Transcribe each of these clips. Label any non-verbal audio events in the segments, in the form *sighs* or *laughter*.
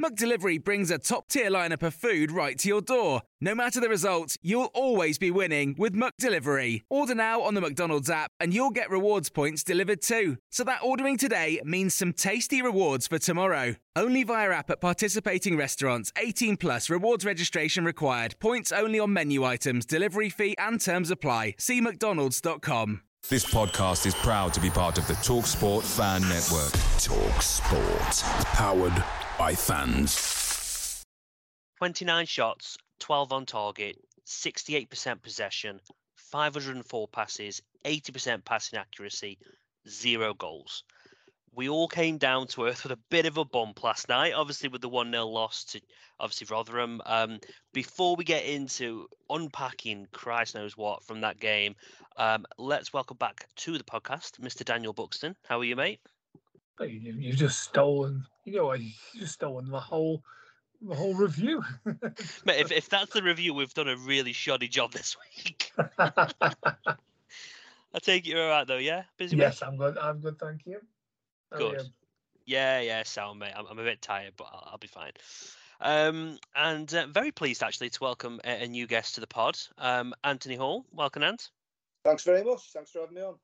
McDelivery brings a top-tier lineup of food right to your door. No matter the result, you'll always be winning with McDelivery. Order now on the McDonald's app and you'll get rewards points delivered too. So that ordering today means some tasty rewards for tomorrow. Only via app at participating restaurants. 18 plus rewards registration required. Points only on menu items, delivery fee and terms apply. See mcdonalds.com. This podcast is proud to be part of the TalkSport Fan Network. TalkSport, powered by fans. 29 shots, 12 on target, 68% possession, 504 passes, 80% passing accuracy, zero goals. We all came down to earth with a bit of a bump last night, obviously with the 1 0 loss to obviously Rotherham. Um, before we get into unpacking Christ knows what from that game, um, let's welcome back to the podcast Mr. Daniel Buxton. How are you, mate? You, you've just stolen, you know, you've just stolen the whole, the whole review. *laughs* Mate, if, if that's the review, we've done a really shoddy job this week. *laughs* I take it you're all right though, yeah? Busy yes, week? I'm good. I'm good, thank you. How Good. you? Yeah, yeah, sound mate. I'm, I'm a bit tired, but I'll, I'll be fine. Um, and uh, very pleased actually to welcome a, a new guest to the pod, um, Anthony Hall. Welcome, Ant. Thanks very much. Thanks for having me on.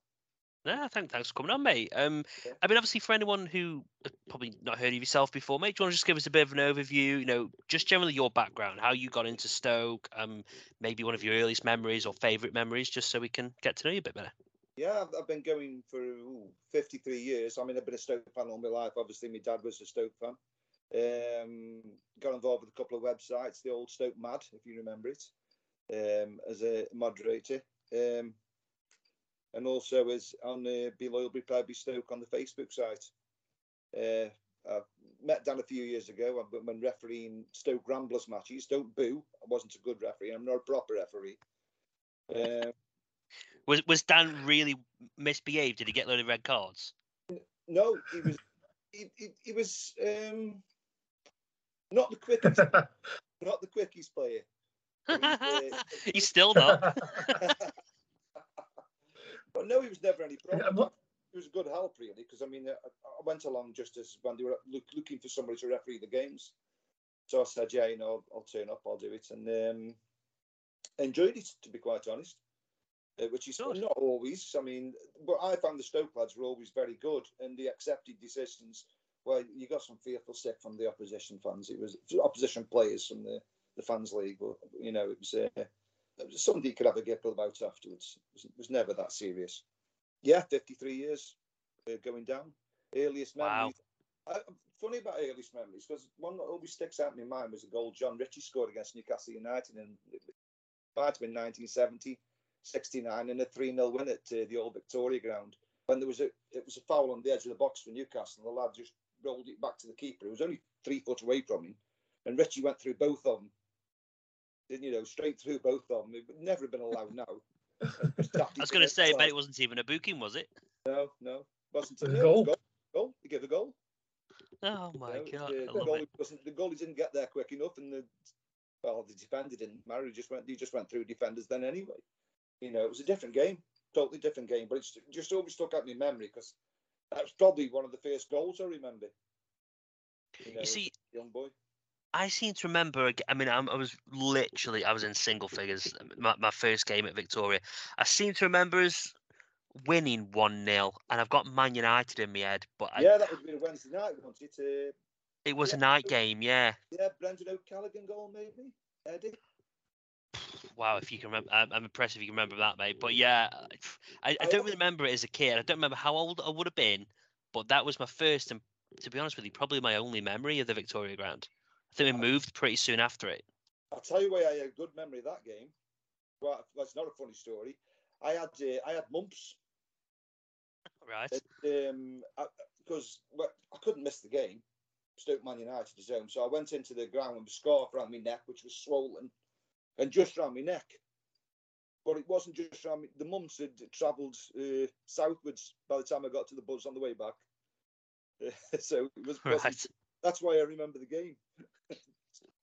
Yeah, thank, thanks for coming on, mate. Um, Yeah. I mean, obviously, for anyone who probably not heard of yourself before, mate, do you want to just give us a bit of an overview? You know, just generally your background, how you got into Stoke, um, maybe one of your earliest memories or favourite memories, just so we can get to know you a bit better. Yeah, I've, I've been going for ooh, 53 years. I mean, I've been a Stoke fan all my life. Obviously, my dad was a Stoke fan. Um, got involved with a couple of websites, the old Stoke Mad, if you remember it, um, as a moderator. Um, and also as on the Be Loyal, Be Proud, Be Stoke on the Facebook site. Uh, I met Dan a few years ago when refereeing Stoke Ramblers matches. Don't boo. I wasn't a good referee. I'm not a proper referee. Um, Was was Dan really misbehaved? Did he get a load of red cards? No, he was he, he, he was um, not the quickest, *laughs* not the quickest player. He was, uh, *laughs* He's still not. *laughs* but no, he was never any Yeah, problem. what- He was a good help, really, because I mean, I, I went along just as when they were look, looking for somebody to referee the games. So I said, yeah, you know, I'll, I'll turn up, I'll do it, and um, enjoyed it, to be quite honest. Uh, which is Good. not always. I mean, but I found the Stoke lads were always very good, and they accepted decisions. Well, you got some fearful sick from the opposition fans. It was opposition players from the, the fans league, but you know, it was, uh, it was something you could have a giggle about afterwards. It was, it was never that serious. Yeah, 53 years uh, going down. Earliest Wow. memories. I, funny about earliest memories because one that always sticks out in my mind was a goal John Ritchie scored against Newcastle United in might have been 1970, 69, and a 3 0 win at uh, the old Victoria ground. When there was a it was a foul on the edge of the box for Newcastle, and the lad just rolled it back to the keeper. It was only three foot away from him, and Ritchie went through both of them. Didn't you know straight through both of them? It would never have been allowed now. *laughs* I was going to say, but it wasn't even a booking, was it? No, no, wasn't It was no, a goal. goal. Goal. He gave a goal. Oh my you know, god, the, I the goalie wasn't the goalie didn't get there quick enough, and the well, the defender didn't. Murray just went. He just went through defenders then anyway. You know, it was a different game, totally different game. But it's just always stuck out in my memory because that's probably one of the first goals I remember. know, as see, young boy. I seem to remember. I mean, I'm, I was literally I was in single figures. um, My, my first game at Victoria. I seem to remember us winning one 0 and I've got Man United in my head, but I, yeah, that would have been a Wednesday night, wasn't it? Uh, it was a night game. Yeah. yeah, Brendan O'Callaghan goal maybe. Eddie. Wow, if you can remember, I'm, I'm impressed if you can remember that, mate. But yeah, I, I I don't really remember it as a kid. I don't remember how old I would have been, but that was my first and to be honest with you, probably my only memory of the Victoria Ground. I think we moved pretty soon after it. I'll tell you why I had a good memory of that game. Well, that's not a funny story. I had uh, I had mumps. Right. Um, because well, I couldn't miss the game. Stoke Man United is home, so I went into the ground with a scarf around my neck, which was swollen, and just around my neck. But it wasn't just around me. The mumps had travelled uh, southwards by the time I got to the bus on the way back. *laughs* so it was right. that's why I remember the game.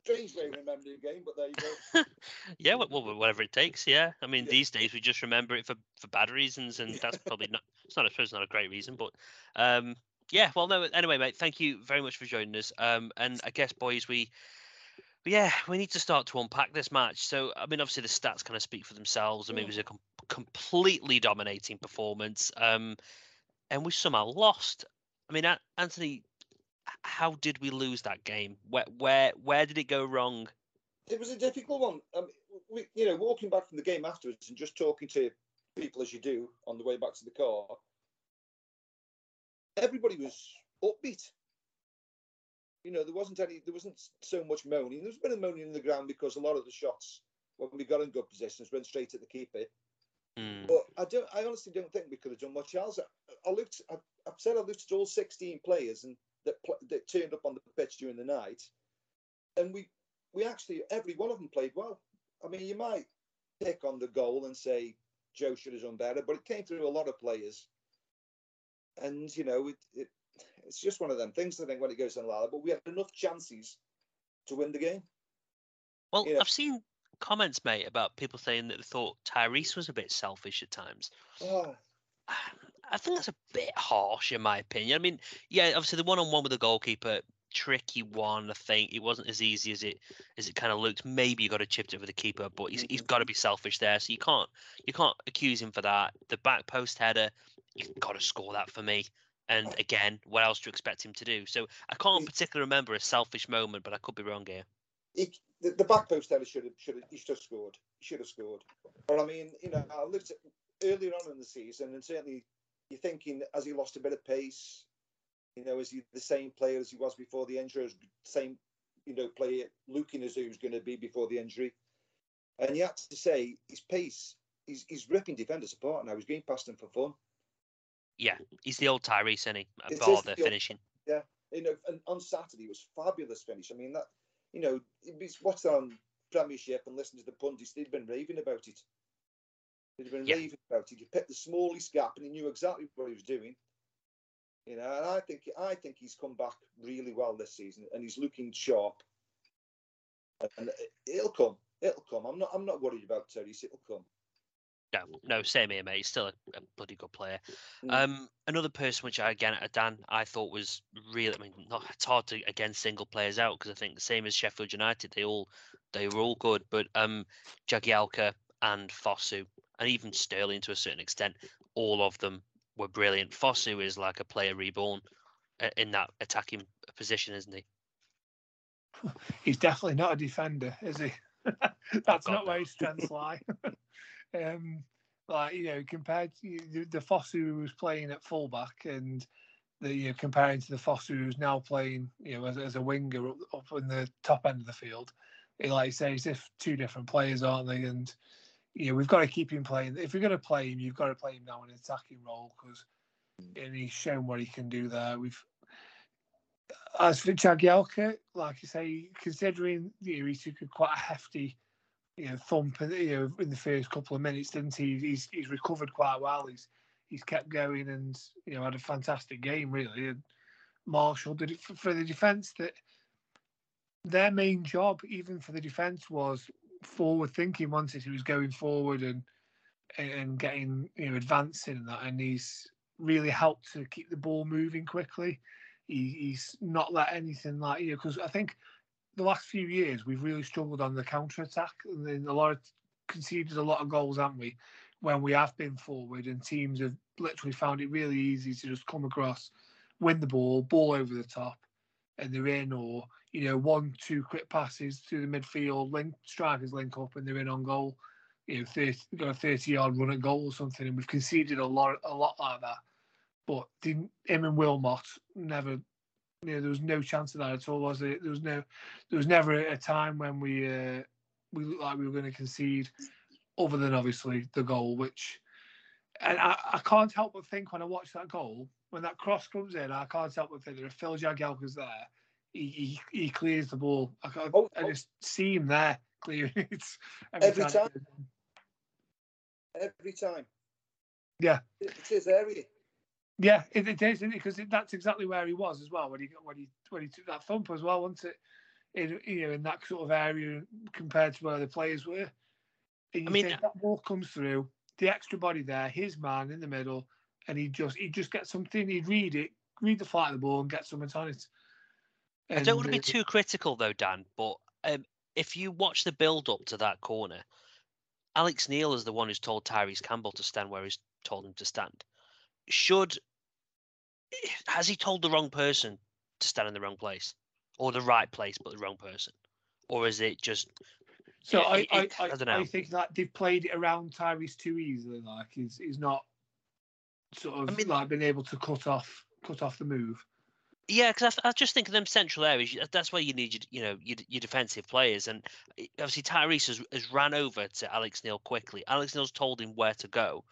Strange way of remembering the game, but there you go. *laughs* yeah, well, whatever it takes. Yeah, I mean, yeah. these days we just remember it for, for bad reasons, and that's probably not. It's not, I suppose, not a great reason, but um, yeah. Well, no. Anyway, mate, thank you very much for joining us. Um, and I guess, boys, we yeah, we need to start to unpack this match. So, I mean, obviously the stats kind of speak for themselves. I mean, it was a com- completely dominating performance, um, and we somehow lost. I mean, Anthony, how did we lose that game? Where where where did it go wrong? It was a difficult one. Um, we, you know, walking back from the game afterwards and just talking to people as you do on the way back to the car, everybody was upbeat. You know, there wasn't any, there wasn't so much moaning. There was a bit of moaning in the ground because a lot of the shots when we got in good positions went straight at the keeper. Mm. But I don't. I honestly don't think we could have done much else. I, I looked. I, I've said I looked at all 16 players and that that turned up on the pitch during the night, and we we actually every one of them played well. I mean, you might pick on the goal and say Joe should have done better, but it came through a lot of players, and you know it, it it's just one of them things. I think when it goes on like but we had enough chances to win the game. Well, I've seen comments, mate, about people saying that they thought Tyrese was a bit selfish at times. Oh. *sighs* I think that's a bit harsh, in my opinion. I mean, yeah, obviously the one-on-one with the goalkeeper, tricky one. I think it wasn't as easy as it as it kind of looked. Maybe you got to chip it with the keeper, but he's, he's mm-hmm. got to be selfish there. So you can't you can't accuse him for that. The back post header, you've got to score that for me. And again, what else do you expect him to do? So I can't particularly remember a selfish moment, but I could be wrong here. He, the, the back post header should have should have he should have scored. He should have scored. But I mean, you know, I looked at earlier on in the season, and certainly you're thinking, has he lost a bit of pace? You know, is he the same player as he was before the injury? Same, you know, player looking as who's going to be before the injury? And you have to say his pace, he's, he's ripping defenders apart now. He's going past them for fun. Yeah, he's the old Tyrese, isn't he? For the, the finishing. Yeah, you know, and on Saturday it was fabulous finish. I mean that, you know, he's watched on Premiership and listened to the pundits. They'd been raving about it. He'd been yeah. raving about it. He picked the smallest gap, and he knew exactly what he was doing. You know, and I think I think he's come back really well this season, and he's looking sharp. And it'll come. It'll come. I'm not. I'm not worried about Tyrese. It'll come. No, no, same here, mate. He's still a, a bloody good player. Mm. Um, another person which I again, Dan, I thought was really. I mean, not, it's hard to again single players out because I think the same as Sheffield United, they all they were all good. But um, Jagielka and Fosu and even Sterling to a certain extent, all of them were brilliant. Fosu is like a player reborn uh, in that attacking position, isn't he? *laughs* He's definitely not a defender, is he? *laughs* That's not where his strengths lie. *laughs* um, like you know, compared to the, the Fosu who was playing at fullback and the you know, comparing to the Fosu who's now playing, you know, as, as a winger up, up in the top end of the field, It, like you say, as if two different players, aren't they? And you know, we've got to keep him playing. If you're going to play him, you've got to play him now in an attacking role because mm. and he's shown what he can do there. We've as for Jagielka, like you say, considering you know, he took a quite a hefty, you know, thump in, you know, in the first couple of minutes, didn't he? He's he's recovered quite well. He's he's kept going and you know had a fantastic game really. And Marshall did it for, for the defence that their main job, even for the defence, was forward thinking once he was going forward and and getting you know advancing and that, and he's really helped to keep the ball moving quickly. He, he's not let anything like you know because I think the last few years we've really struggled on the counter attack and then a lot of conceded a lot of goals, haven't we? When we have been forward and teams have literally found it really easy to just come across, win the ball, ball over the top, and they're in, or you know, one, two quick passes through the midfield, link strikers link up and they're in on goal. You know, 30, got a 30 yard run at goal or something, and we've conceded a lot, a lot like that. but didn't him and Wilmot never. You know, there was no chance of that at all, was there? There was no, there was never a time when we uh, we looked like we were going to concede, other than obviously the goal, which, and I, I can't help but think when I watch that goal, when that cross comes in, I can't help but think that if Phil Jagielka's there, he, he, he clears the ball. I, I, Oh, I oh. just see him there clearing *laughs* it Every time. every time. Yeah. It's his area. Yeah, it, it is, Because that's exactly where he was as well when he when he when he took that thump as well, wasn't it? In you know in that sort of area compared to where the players were. And you I mean- think that ball comes through, the extra body there, his man in the middle, and he just he just gets something. He'd read it, read the flight of the ball, and get something on it. I don't want to be uh, too critical though, Dan, but um, if you watch the build up to that corner, Alex Neil is the one who's told Tyrese Campbell to stand where he's told him to stand. Should has he told the wrong person to stand in the wrong place, or the right place but the wrong person, or is it just? So Yeah, I, it- I, I, I don't know. I think that they've played it around Tyrese too easily. Like he's he's not sort of I mean- like been able to cut off cut off the move. Yeah, because I, I just think of them central areas. That's where you need your, you know, your, your defensive players, and obviously Tyrese has, has ran over to Alex Neil quickly. Alex Neil's told him where to go,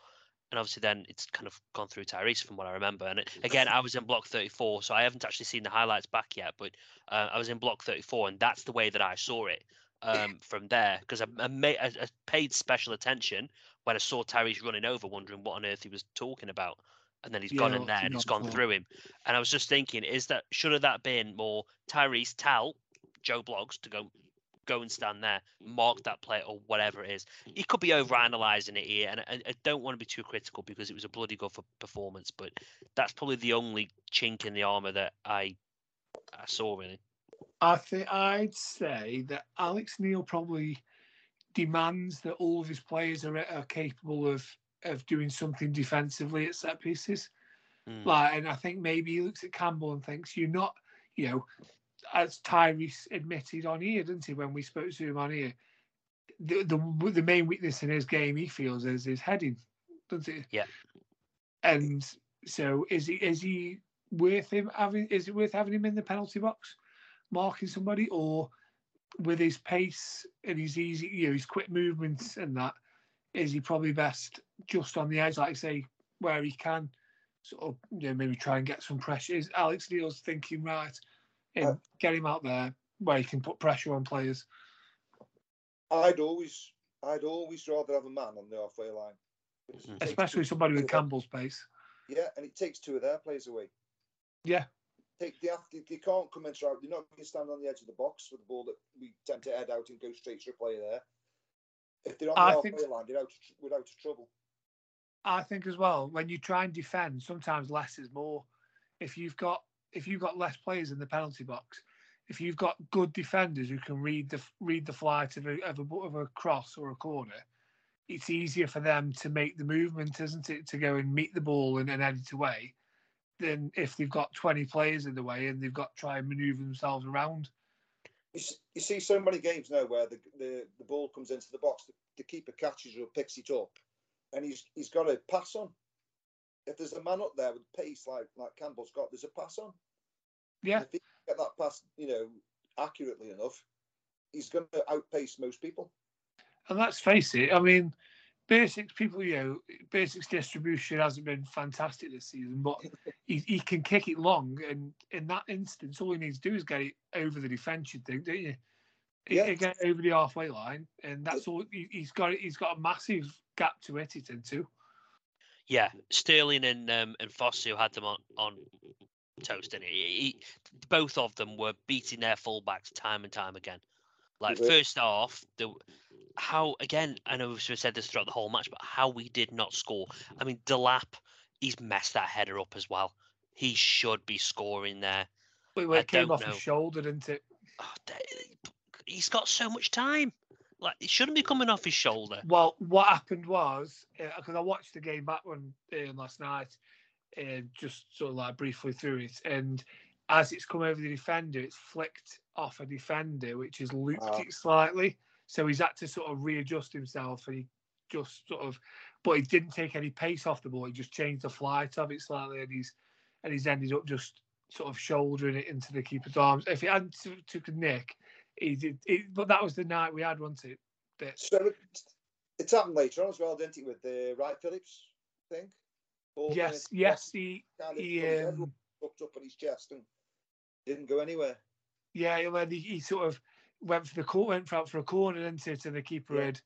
and obviously then it's kind of gone through Tyrese from what I remember. And it, again, I was in block 34, so I haven't actually seen the highlights back yet, but uh, I was in block 34, and that's the way that I saw it um, *laughs* from there because I, I, made, I, I paid special attention when I saw Tyrese running over, wondering what on earth he was talking about. And then he's gone Yeah, in there he and he's gone gone through him. And I was just thinking, is that should have that been more Tyrese tell Joe Blogs to go go and stand there, mark that play or whatever it is. You could be over analysing it here, and I, I don't want to be too critical because it was a bloody good for performance, but that's probably the only chink in the armour that I I saw really. I think I'd say that Alex Neil probably demands that all of his players are, are capable of of doing something defensively at set pieces. Mm. Like, and I think maybe he looks at Campbell and thinks, "You're not, you know." As Tyrese admitted on here, didn't he, when we spoke to him on here, the the, the main weakness in his game he feels is his heading, doesn't he? Yeah. And so, is he is he worth him having? Is it worth having him in the penalty box, marking somebody, or with his pace and his easy, you know, his quick movements and that, is he probably best just on the edge, like I say, where he can sort of, you know, maybe try and get some pressure. Is Alex Neil's thinking right In, Uh, get him out there where he can put pressure on players? I'd always, I'd always rather have a man on the halfway line, Because it takes Especially somebody with two of their- Campbell's pace. Yeah, and it takes two of their players away. Yeah. Take have to, they can't come in straight. They're not going to stand on the edge of the box with the ball that we tend to head out and go straight to a player there. If they're on the I halfway think- line, they're out of, we're out of trouble. I think as well, when you try and defend, sometimes less is more. If you've got if you've got less players in the penalty box, if you've got good defenders who can read the read the flight of a of a, of a cross or a corner, it's easier for them to make the movement, isn't it, to go and meet the ball and, and head it away, than if they've got twenty players in the way and they've got to try and manoeuvre themselves around. You, see so many games now where the, the, the ball comes into the box, the, the keeper catches or picks it up, and he's he's got a pass on. If there's a man up there with pace like like Campbell's got, there's a pass on. Yeah, If he can get that pass, you know, accurately enough, he's going to outpace most people. and let's face it, I mean, basics people, you know, Bursik's distribution hasn't been fantastic this season, but *laughs* he, he can kick it long, and in that instance, all he needs to do is get it over the defence. You think, don't you? Yeah. he Get over the halfway line, and that's all. He, he's got. He's got a massive gap to hit it into. Yeah, Sterling and um, and Fosu had them on on toast, and he, he, both of them were beating their fullbacks time and time again. Like were. first half, the how again? I know we've said this throughout the whole match, but how we did not score. I mean, Delap, he's messed that header up as well. He should be scoring there. But it came off know. his shoulder, didn't it? Oh, he's got so much time. Like it shouldn't be coming off his shoulder. Well, what happened was because I watched the game back one uh, last night, and just sort of like briefly through it, and as it's come over the defender, it's flicked off a defender, which has looped Ah. it slightly. So he's had to sort of readjust himself, and he just sort of but he didn't take any pace off the ball. He just changed the flight of it slightly, and he's and he's ended up just sort of shouldering it into the keeper's arms. If he hadn't took a nick, he did. It, but that was the night we had, wasn't it? That, So it, it's happened later on as well, didn't it, with the Wright Phillips thing? Yes, yes, he, kind of he put his head um, hooked up on his chest and didn't go anywhere. yeah, he, he sort of went for the court, went for, for a corner into to the keeper Yeah. had.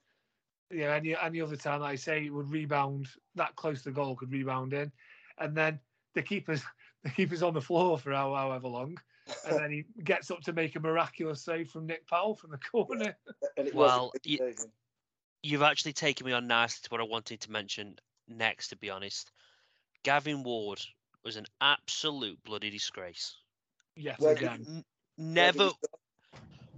Yeah, any any other time, like I say, it would rebound that close to the goal, could rebound in, and then the keeper's *laughs* the keeper's on the floor for how- however long, and then he *laughs* gets up to make a miraculous save from Nick Powell from the corner. *laughs* And it Well, was y- You've actually taken me on nicely to what I wanted to mention next, to be honest. Gavin Ward was an absolute bloody disgrace. Yes, Well, again. N- never.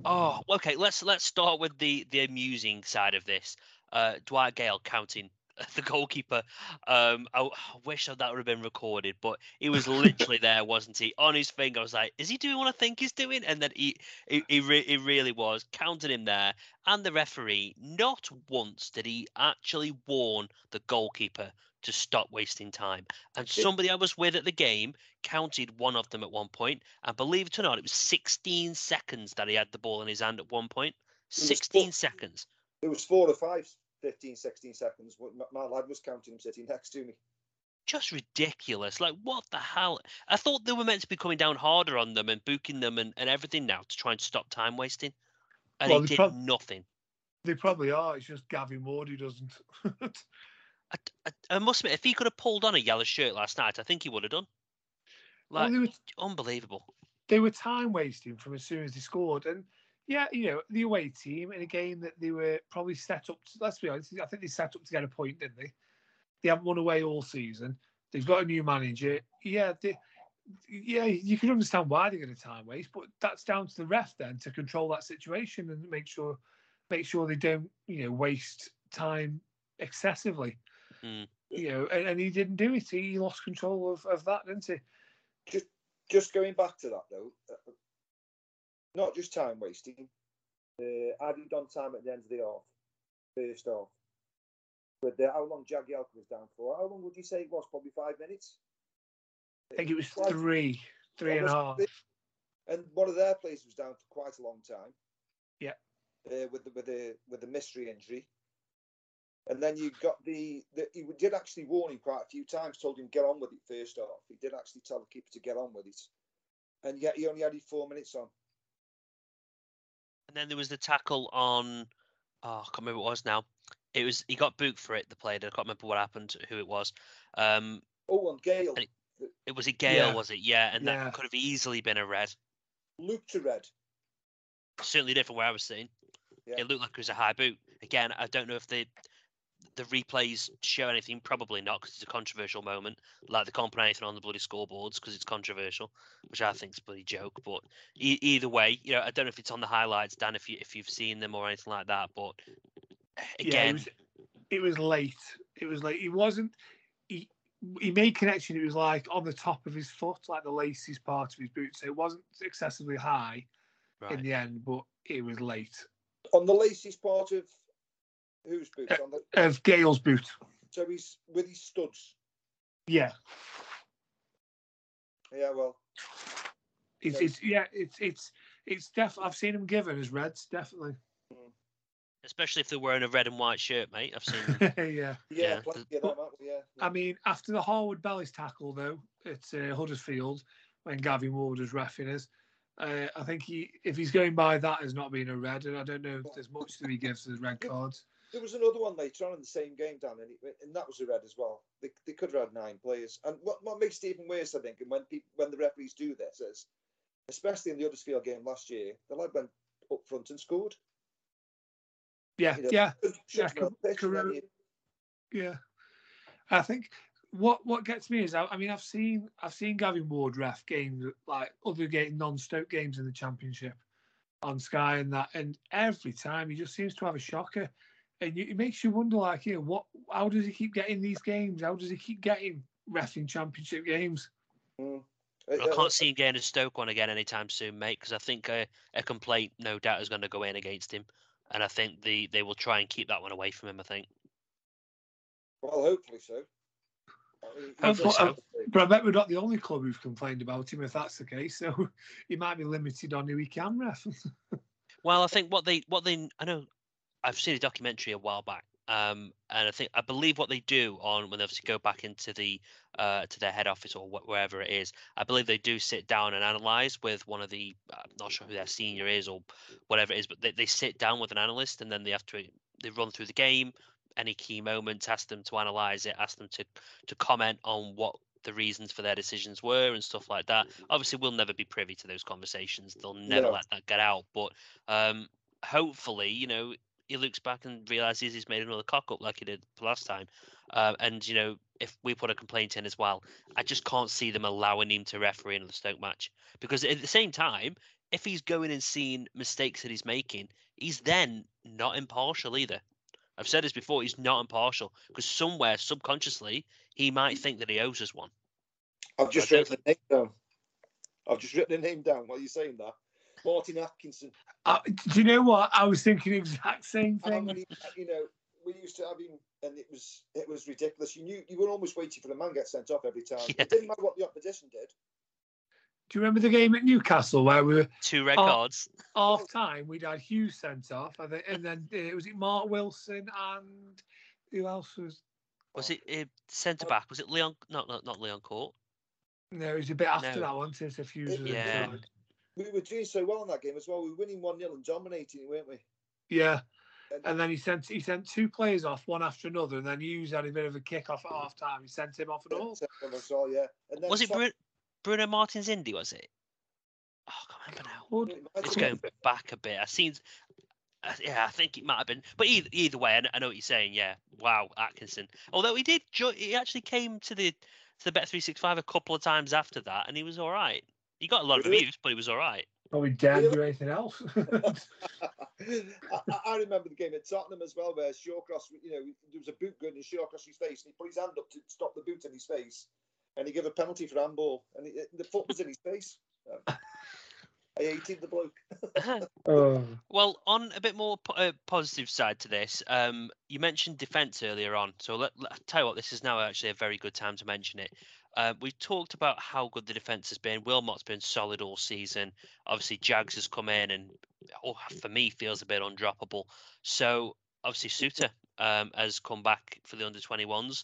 Oh, okay. Let's let's start with the the amusing side of this. Uh, Dwight Gayle counting *laughs* the goalkeeper. Um, I, I *sighs* wish that would have been recorded, but he was literally *laughs* there, wasn't he? On his finger, I was like, "Is he doing what I think he's doing?" And then he he he, re- he really was counting him there, and the referee. Not once did he actually warn the goalkeeper to stop wasting time. And somebody I was with at the game counted one of them at one point, and believe it or not, it was 16 seconds that he had the ball in his hand at one point. was 16 four- seconds. It was four or five, 15, 16 seconds. My, my lad was counting him sitting next to me. Just ridiculous. Like, what the hell? I thought they were meant to be coming down harder on them and booking them and, and everything now to try and stop time wasting. And Well, he they did prob- nothing. They probably are. It's just Gavin Ward who doesn't. *laughs* I, I, I must admit, if he could have pulled on a yellow shirt last night, I think he would have done. Well, Like, they were unbelievable. they were time wasting from as soon as they scored. And yeah, you know, the away team in a game that they were probably set up to, let's be honest, I think they set up to get a point, didn't they? They haven't won away all season. They've got a new manager. Yeah, they, yeah, you can understand why they're going to time waste, but that's down to the ref then to control that situation and make sure make sure they don't, you know, waste time excessively. Mm. You know, and, and he didn't do it. He lost control of, of that, didn't he? Just, just going back to that though, uh, not just time wasting. Uh, added on time at the end of the half, first half. But the, how long Jagielka was down for? How long would you say it was? Probably five minutes. I think it was Like- three, three and a half. Almost And one of their players was down for quite a long time. Yeah. Uh, with the with the with the mystery injury. And then you got the, the he did actually warn him quite a few times, told him get on with it first off. He did actually tell the keeper to get on with it. And yet he only had four minutes on. And then there was the tackle on. Oh, I can't remember what it was now. It was he got booked for it. The player. I can't remember what happened. Who it was. Um, Oh, and Gayle And it was it Gayle, Yeah. was it? Yeah, and Yeah. that could have easily been a red. Luke to red. Certainly different where I was sitting. Yeah. It looked like it was a high boot. Again, I don't know if the the replays show anything. Probably not, because it's a controversial moment. Like they can't put anything on the bloody scoreboards because it's controversial, which I think is a bloody joke. But e- either way, you know, I don't know if it's on the highlights, Dan, if you if you've seen them or anything like that. But eh, Yeah, it again, was, it was late. It was late. He wasn't. He he made connection. It was like on the top of his foot, like the laces part of his boot. So it wasn't excessively high right. in the end, but it was late. On the laces part of whose boots? On the, Of Gayle's boot. so he's with his studs. Yeah, Yeah, well, it's, it's yeah, it's it's it's def. I've seen him given as reds, definitely. especially if they're wearing a red and white shirt, mate. I've seen *laughs* yeah. yeah, Yeah, plenty of them, yeah. I mean, after the Harwood-Bellis tackle, though, at uh, Huddersfield, when Gavin Ward was refing us, uh, I think he, if he's going by that as not being a red, and I don't know if there's much that he gives as red cards. There was another one later on in the same game, Dan, and, it, and that was a red as well. They, they could have had nine players. And what, what makes it even worse, I think, and when people, when the referees do this, is especially in the Huddersfield game last year, the lad went up front and scored. Yeah, You know, yeah, yeah, should be on the pitch, and then Carew- you- yeah. I think what what gets me is I, I mean I've seen I've seen Gavin Ward ref games like other game non-Stoke games in the Championship on Sky and that, and every time he just seems to have a shocker, and it makes you wonder like, you know, what? How does he keep getting these games? How does he keep getting refing Championship games? Mm. I can't see him getting a Stoke one again anytime soon, mate, because I think a, a complaint, no doubt, is going to go in against him, and I think the they will try and keep that one away from him. I think. Well, hopefully so. Hopefully so. But I bet we're not the only club who've complained about him if that's the case. So *laughs* he might be limited on who he can ref. *laughs* well, I think what they what they I know I've seen a documentary a while back um, and I think I believe what they do on when they obviously go back into the uh, to their head office or wh- wherever it is, I believe they do sit down and analyze with one of the I'm not sure who their senior is or whatever it is, but they, they sit down with an analyst and then they have to they run through the game, any key moments, ask them to analyze it, ask them to to comment on what the reasons for their decisions were and stuff like that. Obviously, we'll never be privy to those conversations; they'll never let that get out. But um, hopefully, you know, he looks back and realizes he's made another cock up like he did the last time. Uh, and you know, if we put a complaint in as well, I just can't see them allowing him to referee another Stoke match because at the same time, if he's going and seeing mistakes that he's making, he's then not impartial either. I've said this before, he's not impartial because somewhere subconsciously he might think that he owes us one. I've just written the name down. I've just written the name down while you're saying that. Martin Atkinson. Uh, do you know what? I was thinking the exact same thing. Many, you know, we used to have him, and it was it was ridiculous. You knew you were almost waiting for the man get sent off every time. *laughs* Yeah. It didn't matter what the opposition did. Do you remember the game at Newcastle where we were two records half, half time? We'd had Hughes sent off, and then uh, was it Marc Wilson and who else was? Was it uh, centre back? Was it Leon? Not not not Leon Cort. No, it was a bit after no. that one since a few. Yeah, we were doing so well in that game as well. We were winning one 0 and dominating, weren't we? Yeah. And, and, then he sent he sent two players off one after another, and then Hughes had a bit of a kick off at half time. He sent him off at all. Well, yeah. was it Bruno, Bruno Martins Indi? Was it? Oh, I can't remember now. It's going back a bit. I seen. Uh, yeah, I think it might have been. But either either way, I know what you're saying. Yeah, wow, Atkinson. Although he did, he actually came to the to the Bet three six five a couple of times after that, and he was all right. He got a lot of reviews, but he was all right. Probably didn't do anything else. *laughs* I, I, remember the game at Tottenham as well, where Shawcross, you know, there was a boot gun in Shawcross's face, and he put his hand up to stop the boot in his face, and he gave a penalty for handball, and he, the foot was in his face. I hated the bloke. *laughs* oh. Well, on a bit more po- uh, positive side to this, um, you mentioned defence earlier on. So let, let tell you what, this is now actually a very good time to mention it. Uh, we've talked about how good the defence has been. Wilmot's been solid all season. Obviously, Jags has come in and, oh, for me, feels a bit undroppable. So, obviously, Souttar um, has come back for the under 21s.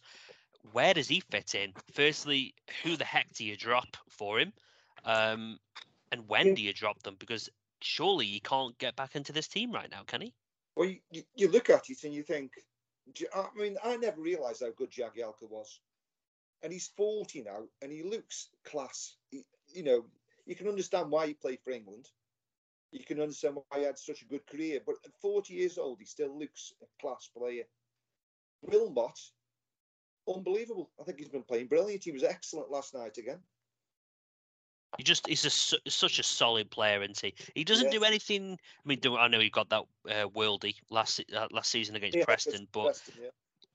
Where does he fit in? Firstly, who the heck do you drop for him? Um, and when do you drop them? Because surely he can't get back into this team right now, can he? Well, you, you look at it and you think, I mean, I never realised how good Jagielka was and he's 40 now and he looks class. He, you know, you can understand why he played for England. You can understand why he had such a good career. But at 40 years old, he still looks a class player. Wilmot, unbelievable. I think he's been playing brilliant. He was excellent last night again. He just he's a, such a solid player, isn't he? He doesn't yeah. do anything. I mean, I know he got that uh, worldy last uh, last season against yeah, Preston, but Preston, yeah.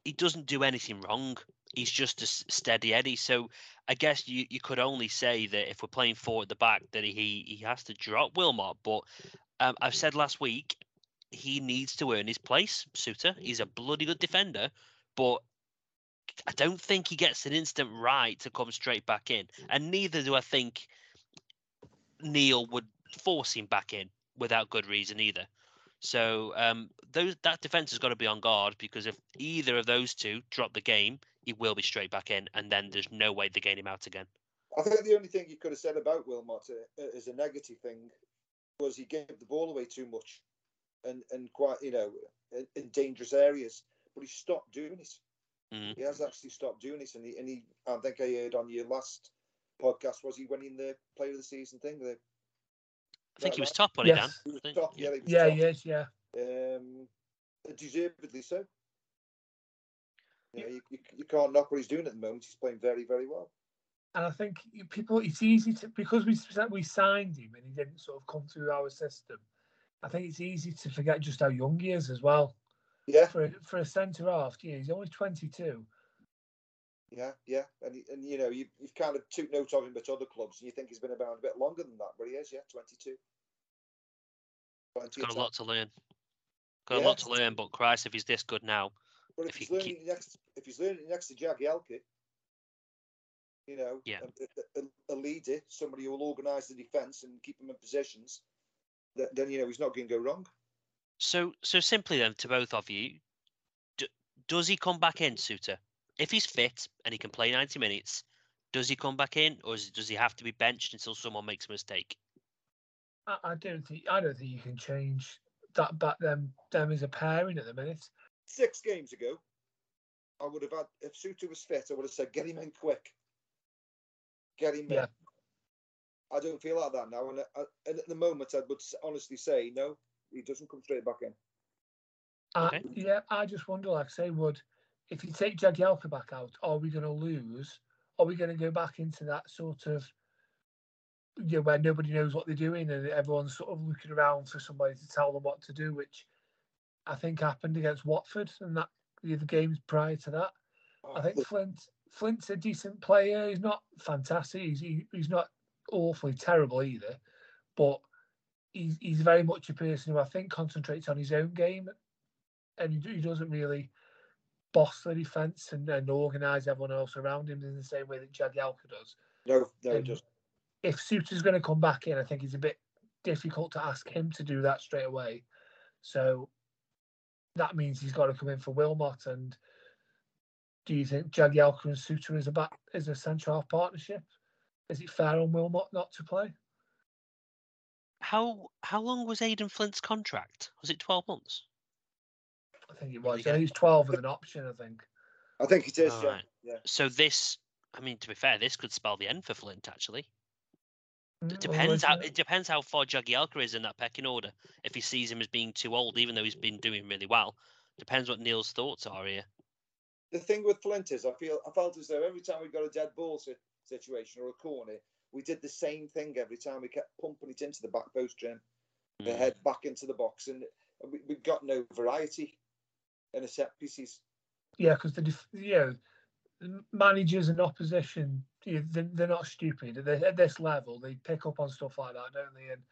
he doesn't do anything wrong he's just a steady Eddie. So I guess you, you could only say that if we're playing four at the back, that he he has to drop Wilmot. But um, I've said last week he needs to earn his place. Souttar, he's a bloody good defender, but I don't think he gets an instant right to come straight back in, and neither do I think Neil would force him back in without good reason either. So um, those that defense has got to be on guard because if either of those two drop the game, he will be straight back in, and then there's no way they gain him out again. I think the only thing you could have said about Wilmot uh, as a negative thing was he gave the ball away too much, and and quite you know in, in dangerous areas. But he stopped doing it. Mm. He has actually stopped doing it, and he and he. I think I heard on your last podcast was he winning the Player of the Season thing. The, I think he was top on yes. it, Dan. He was top, yeah, he was yeah, top. yes, yeah. Um, deservedly so. You, know, you, you, you can't knock what he's doing at the moment. He's playing very, very well. And I think people, it's easy to because we we signed him and he didn't sort of come through our system. I think it's easy to forget just how young he is as well. Yeah. For a, for a centre half, yeah, he's only twenty two. Yeah, yeah, and and you know you you've kind of took note of him at other clubs, and you think he's been around a bit longer than that, but he is, yeah, twenty two. He's got a lot to learn. Got yeah. a lot to learn, but Christ, if he's this good now, But if, If he's learning keep- next, if he's learning next to Jagielka, you know, Yeah. a, a, a leader, somebody who will organise the defence and keep them in positions, th- then you know he's not going to go wrong. So, so simply then, to both of you, d- does he come back in, Souttar? If he's fit and he can play 90 minutes, does he come back in, or is, does he have to be benched until someone makes a mistake? I, I don't think I don't think you can change that back them them as a pairing at the minute. Six games ago, I would have had if Souttar was fit, I would have said get him in quick, get him in. I don't feel like that now, and, I, and at the moment, I would honestly say no. He doesn't come straight back in. I, Okay. yeah, I just wonder, like I say, would if you take Jagielka back out, are we going to lose? Are we going to go back into that sort of you know, where nobody knows what they're doing and everyone's sort of looking around for somebody to tell them what to do, which I think happened against Watford and that the other games prior to that. Oh. I think Flint Flint's a decent player. He's not fantastic. He's he, he's not awfully terrible either, but he's he's very much a person who I think concentrates on his own game, and he, he doesn't really boss the defence and, and organise everyone else around him in the same way that Jagielka does. No, no, doesn't. If Souttar's going to come back in, I think it's a bit difficult to ask him to do that straight away. So that means he's got to come in for Wilmot. And do you think Jagielka and Souttar is a back is a centre half partnership? Is it fair on Wilmot not to play? How how long was Aden Flint's contract? Was it 12 months? I think it Really was. Yeah, he's twelve with an option. I think. I think it is. Yeah, Alright. yeah. So this, I mean, to be fair, this could spell the end for Flint. Actually, it depends how otherwise, it depends how far Jagielka is in that pecking order. If he sees him as being too old, even though he's been doing really well, depends what Neil's thoughts are here. The thing with Flint is, I feel I felt as though every time we got a dead ball si- situation or a corner, we did the same thing every time. We kept pumping it into the back post, Jim, the Mm. head back into the box, and we, we got no variety in the set pieces. Yeah, because the def- you know the managers and opposition, you know, they're, they're not stupid. At this level, they pick up on stuff like that, don't they? And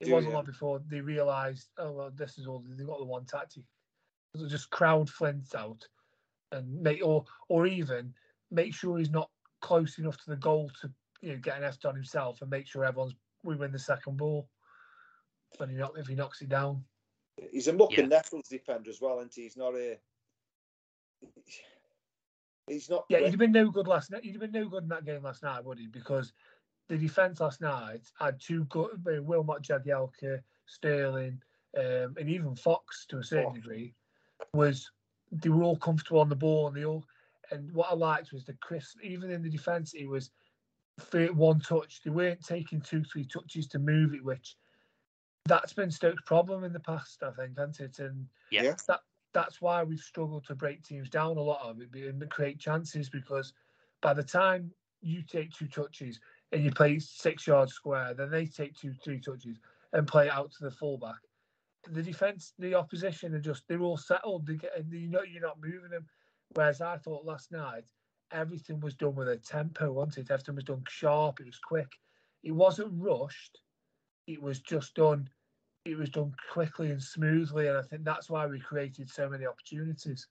it Do wasn't you? long before they realised, oh well, this is all they've got the one tactic. They'll just crowd Flint out and make or or even make sure he's not close enough to the goal to you know get an F on himself and make sure everyone's we win the second ball when he knock if he knocks it down. He's a muck Yeah. and nettles defender as well, and he's not a. He's not. Yeah, he'd have been no good last night. He'd have been no good in that game last night, would he? Because the defence last night had two good, Wilmot, Jagielka, Sterling, um, and even Fox to a certain Fox. degree, was they were all comfortable on the ball and they all. And what I liked was the Chris, even in the defence, it was one touch. They weren't taking two, three touches to move it, which that's been Stoke's problem in the past, I think, hasn't it? And Yeah. Yeah. that that's why we've struggled to break teams down a lot of it and create chances because by the time you take two touches and you play six yards square, then they take two, three touches and play out to the fullback. The defense, the opposition are just they're all settled. They get you know you're not moving them. Whereas I thought last night everything was done with a tempo, wasn't it? Everything was done sharp. It was quick. It wasn't rushed. It was just done it was done quickly and smoothly, and I think that's why we created so many opportunities.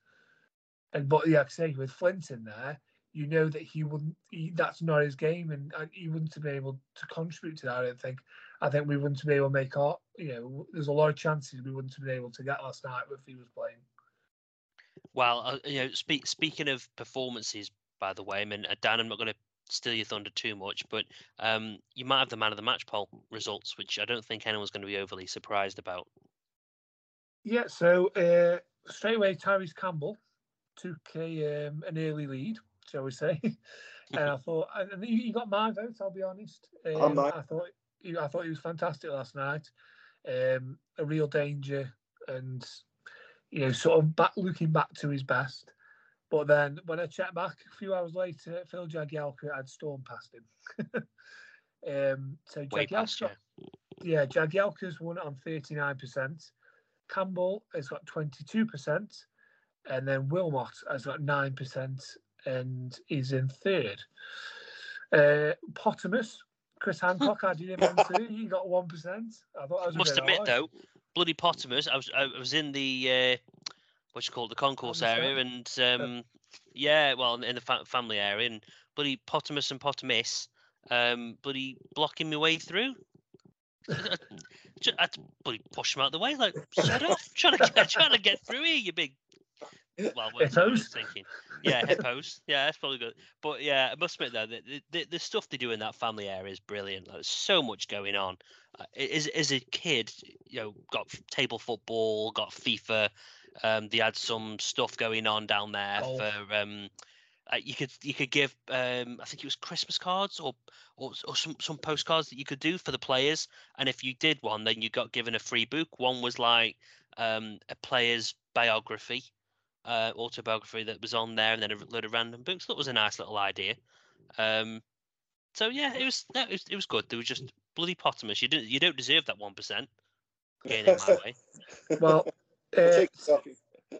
And but yeah, like I say with Flint in there, you know that he wouldn't. That's not his game, and, and he wouldn't have been able to contribute to that. I don't think. I think we wouldn't have been able to make our. You know, there's a lot of chances we wouldn't have been able to get last night if he was playing. Well, uh, you know, speak, speaking of performances, by the way, I mean, uh, Dan, I'm not going to steal your thunder too much, but um, you might have the man of the match poll results, which I don't think anyone's going to be overly surprised about. Yeah. So uh, straight away, Tyrese Campbell took a um, an early lead, shall we say? *laughs* and I *laughs* thought, and he he got my vote. I'll be honest. Um, mine. I thought, he, I thought he was fantastic last night. Um, a real danger, and you know, sort of back looking back to his best. But then when I checked back a few hours later, Phil Jagielka had stormed past him. *laughs* um, so Way Jagielka, yeah, Jagielka's won on 39%. Campbell has got 22%. And then Wilmot has got 9% and is in third. Uh, Pottermus, Chris Hancock, I did him on two. He got 1%. I thought that was Must admit, though, bloody Pottermus, I was I was in the uh, what you call it, the concourse area, and um, yeah, well, in the fa- family area, and bloody Pottermus and Pottermus, um, bloody blocking my way through. I, I to bloody push him out the way, like, shut up, *laughs* trying to get, trying to get through here, you big. Well, I Hippos? *laughs* thinking, yeah, hippos, yeah, that's probably good. But yeah, I must admit though, the, the, the stuff they do in that family area is brilliant. Like, there's so much going on. Uh, as as a kid, you know, got table football, got FIFA. Um, they had some stuff going on down there Golf. for um, uh, you could you could give um, I think it was Christmas cards or, or or some some postcards that you could do for the players, and if you did one, then you got given a free book. One was like um, a player's biography, uh, autobiography that was on there, and then a load of random books. That was a nice little idea. Um, so yeah, it was no, it was, it was good. There was just bloody Pottermus. You didn't you don't deserve that one percent. Getting in my *laughs* way. Well, I'll uh, take the selfie.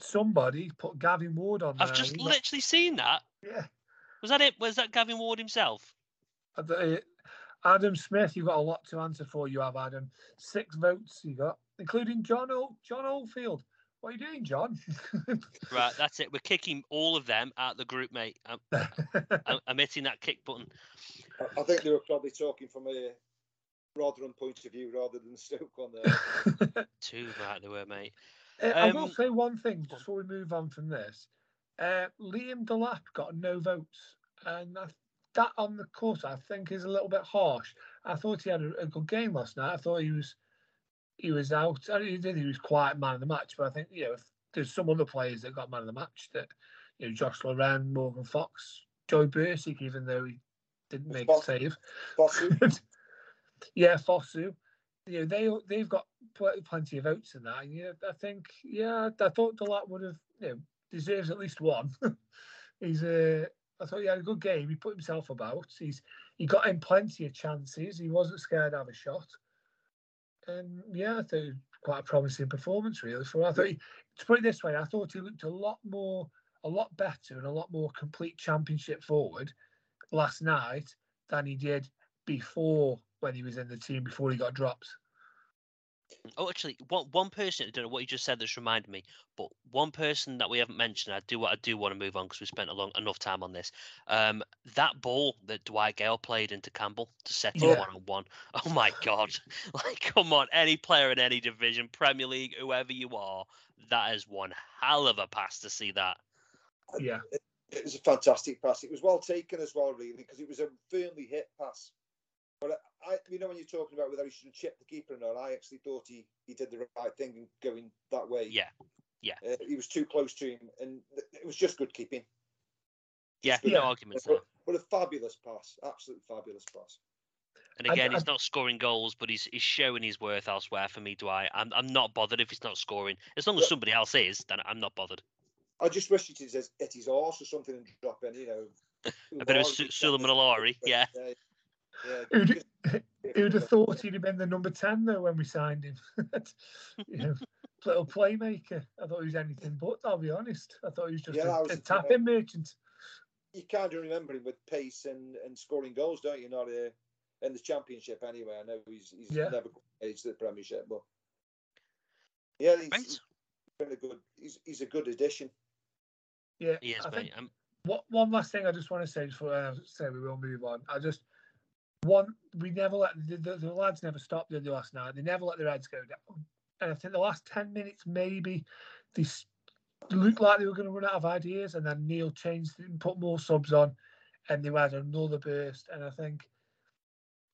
somebody put Gavin Ward on. I've just He got- literally seen that. yeah. Was that it? Was that Gavin Ward himself? Uh, Adam Smith, you've got a lot to answer for. You have Adam. Six votes you got, including John o- John Oldfield. What are you doing, John? *laughs* Right, that's it. We're kicking all of them out of the group, mate. I'm, *laughs* I'm, I'm hitting that kick button. I- I think they were probably talking from a Rotherham point of view rather than *laughs* Stoke on there. *laughs* Too right they were, mate. Uh, I will Um, say one thing before we move on from this. Uh, Liam Delap got no votes, and I, that on the court I think is a little bit harsh. I thought he had a, a good game last night. I thought he was he was out. I mean, he did. He was quite man of the match, but I think you know if there's some other players that got man of the match that you know Josh Laurent, Morgan Fox, Joe Bursik, even though he didn't make a Fox. save. *laughs* Yeah, Fosu. You know, they they've got pl- plenty of votes in that. And, yeah, I think yeah, I thought Delap would have you know deserves at least one. *laughs* He's uh, I thought he had a good game. He put himself about. He's he got in plenty of chances. He wasn't scared to have a shot. And yeah, I thought it was quite a promising performance really. For I thought he, to put it this way, I thought he looked a lot more, a lot better and a lot more complete championship forward last night than he did before when he was in the team before he got dropped. Oh, actually, one one person. I don't know what you just said. That's reminded me. But one person that we haven't mentioned. I do. I do want to move on because we spent a long enough time on this. Um, that ball that Dwight Gayle played into Campbell to set him Yeah. one on one. Oh my God! *laughs* Like, come on, any player in any division, Premier League, whoever you are, that is one hell of a pass to see that. Yeah, it was a fantastic pass. It was well taken as well, really, because it was a firmly hit pass. But I, you know, when you're talking about whether he should have chipped the keeper or not, I actually thought he, he did the right thing in going that way. Yeah, yeah. Uh, he was too close to him, and th- it was just good keeping. Yeah, good. no arguments there. But, but a fabulous pass, Absolutely fabulous pass. And again, I- he's not scoring goals, but he's he's showing his worth elsewhere for me, Dwight. I'm I'm not bothered if he's not scoring. As long as Yeah. somebody else is, then I'm not bothered. I just wish he'd his, hit his arse or something and drop in, you know. *laughs* A bit of Umari Su- did Suleiman. Alari, yeah. Yeah, yeah, who'd, *laughs* who'd have thought he'd have been the number ten though when we signed him? *laughs* you know, little playmaker. I thought he was anything but. I'll be honest. I thought he was just Yeah, I a, was a the- tapping merchant. you kind of remember him with pace and, and scoring goals, don't you? Not uh, in the championship anyway. I know he's he's Yeah. never aged the Premiership, but yeah, he's, Right. he's been a good. He's he's a good addition. Yeah, He is, I mate. think Um, what one last thing I just want to say before I say we will move on. I just one we never let the, the, the lads never stopped did they last night. They never let their heads go down. And I think the last ten minutes maybe they looked like they were going to run out of ideas, and then Neil changed and put more subs on, and they had another burst. And I think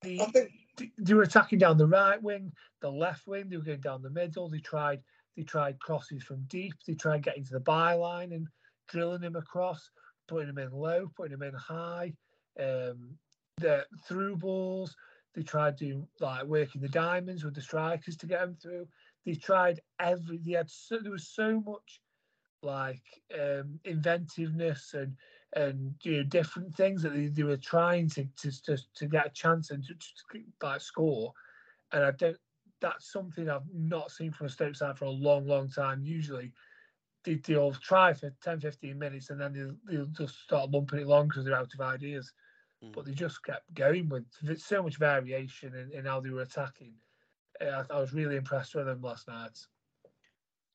the I think they- they were attacking down the right wing, the left wing. They were going down the middle. They tried they tried crosses from deep. They tried getting to the byline and drilling him across, putting him in low, putting him in high. Um, the through balls. They tried doing like working the diamonds with the strikers to get them through. They tried every. They had so, there was so much like um, inventiveness and and you know different things that they, they were trying to to, to to get a chance and to, to like score. And I don't. That's something I've not seen from a Stoke side for a long, long time. Usually, they, they'll try for 10, 15 minutes and then they'll, they'll just start lumping it long because they're out of ideas. But mm. they just kept going with so much variation in, in how they were attacking. Uh, I, I was really impressed with them last night.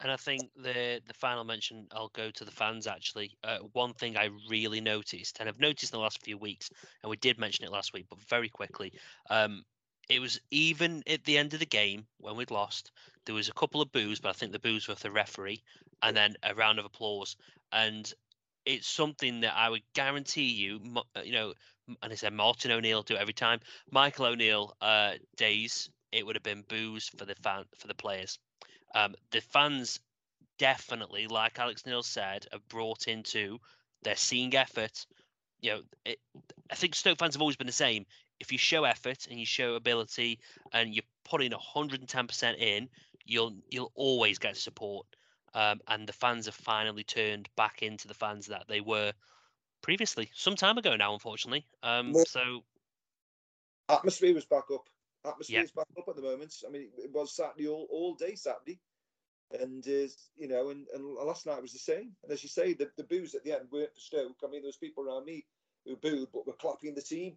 And I think the the final mention I'll go to the fans actually. Uh, one thing I really noticed, and I've noticed in the last few weeks, and we did mention it last week, but very quickly, um, it was even at the end of the game when we'd lost, there was a couple of boos, but I think the boos were for the referee, and then a round of applause. And it's something that I would guarantee you, uh, you know, and I said Martin O'Neill do it every time. Michael O'Neill uh, days, it would have been boos for the fan for the players. Um, the fans definitely, like Alex Neil said, have brought into their seeing effort. You know, it, I think Stoke fans have always been the same if you show effort and you show ability and you're putting 110% in, you'll you'll always get support. Um, and the fans have finally turned back into the fans that they were previously, some time ago now, unfortunately. Um, so atmosphere was back up. Atmosphere yeah. is back up at the moment. I mean, it was Saturday all, all day Saturday, and uh, you know, and, and last night was the same. And as you say, the, the boos at the end weren't for Stoke. I mean, there was people around me who booed, but were clapping the team.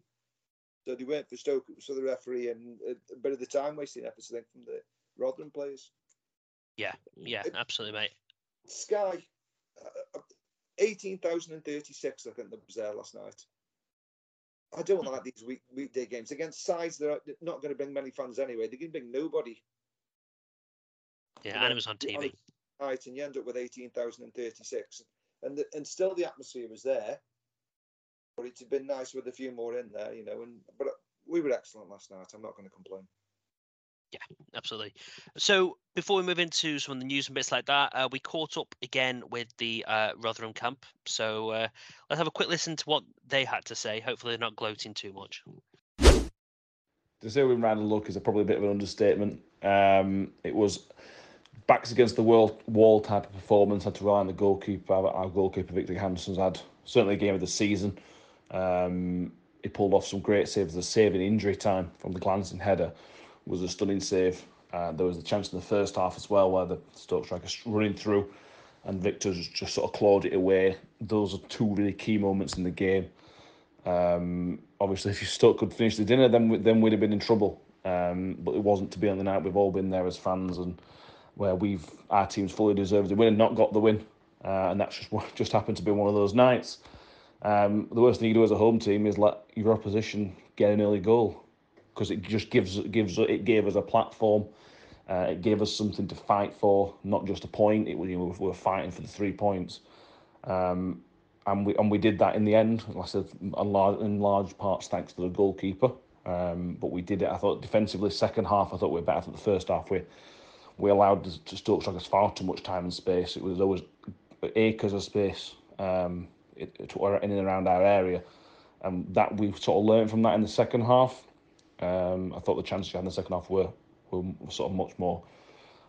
So they weren't for Stoke, it was for the referee and a, bit of the time wasting efforts, I think, from the Rotherham players. Yeah, yeah, absolutely, mate. Sky, uh, 18,036, I think, that was there last night. I don't hmm. like these week, weekday games against sides that are not going to bring many fans anyway. They're going to bring nobody. Yeah, and, and it was on TV. Right, and you end up with 18,036. And, the, and still the atmosphere was there but it'd been nice with a few more in there, you know. And but we were excellent last night. I'm not going to complain. Yeah, absolutely. So before we move into some of the news and bits like that, uh, we caught up again with the uh, Rotherham camp. So uh, let's have a quick listen to what they had to say. Hopefully, they're not gloating too much. To say we ran a look is a, probably a bit of an understatement. Um, it was backs against the wall, wall type of performance. Had to rely on the goalkeeper. Our goalkeeper Viktor Johansson's had certainly a game of the season. Um, he pulled off some great saves. The save in injury time from the glancing header was a stunning save. Uh, there was a chance in the first half as well where the Stoke striker running through and Viktor just, sort of clawed it away. Those are two really key moments in the game. Um, obviously, if you Stoke could finish the dinner, then then we'd have been in trouble. Um, but it wasn't to be on the night. We've all been there as fans, and where we've our teams fully deserved the win and not got the win, uh, and that's just *laughs* just happened to be one of those nights. Um, the worst thing you do as a home team is let your opposition get an early goal because it just gives gives it gave us a platform. Uh, it gave us something to fight for, not just a point. It you know, we were fighting for the three points, um, and we and we did that in the end. Like I said, in large, in large parts thanks to the goalkeeper. Um, but we did it. I thought defensively, second half, I thought we were better than the first half. We we allowed to Stoke strikers far too much time and space. It was always acres of space. Um, in and around our area. And that we've sort of learned from that in the second half. Um, I thought the chances we had in the second half were, were sort of much more,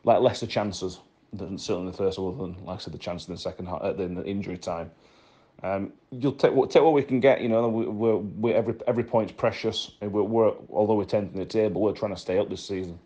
like lesser chances than certainly the first, other than, like I said, the chance in the second half, uh, in the injury time. Um, you'll take what take what we can get. You know, we, we're, we're every every point's precious. We're, we're although we're tenth in the table, we're trying to stay up this season.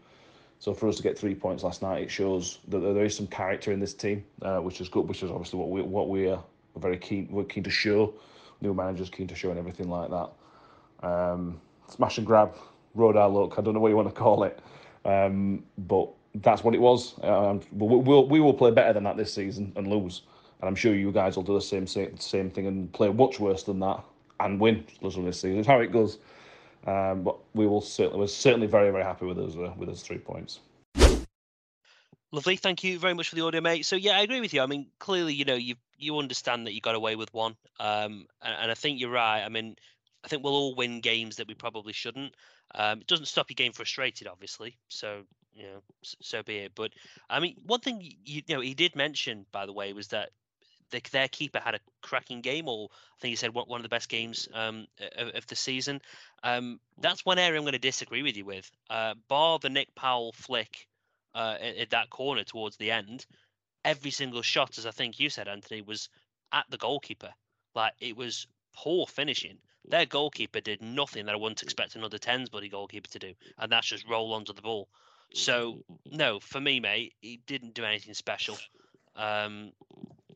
So for us to get three points last night, it shows that there is some character in this team, uh, which is good. Which is obviously what we what we are very keen. We're keen to show. New managers keen to show and everything like that. Um, smash and grab, road our luck. I don't know what you want to call it, um, but that's what it was. Um, we'll, we'll, we will play better than that this season and lose, and I'm sure you guys will do the same same, same thing and play much worse than that and win this season. It's how it goes. Um, but we will certainly we're certainly very very happy with those uh, with those three points. Lovely, thank you very much for the audio, mate. So yeah, I agree with you. I mean, clearly, you know, you you understand that you got away with one, um, and, and, I think you're right. I mean, I think we'll all win games that we probably shouldn't. Um, it doesn't stop you getting frustrated, obviously. So you know, so be it. But I mean, one thing you, you know he did mention, by the way, was that the, their keeper had a cracking game, or I think he said one, of the best games um, of, of, the season. Um, that's one area I'm going to disagree with you with. Uh, bar the Nick Powell flick uh, at, that corner towards the end, every single shot, as I think you said, Anthony, was at the goalkeeper. Like it was poor finishing. Their goalkeeper did nothing that I wouldn't expect another tens buddy goalkeeper to do, and that's just roll onto the ball. So no, for me, mate, he didn't do anything special. Um,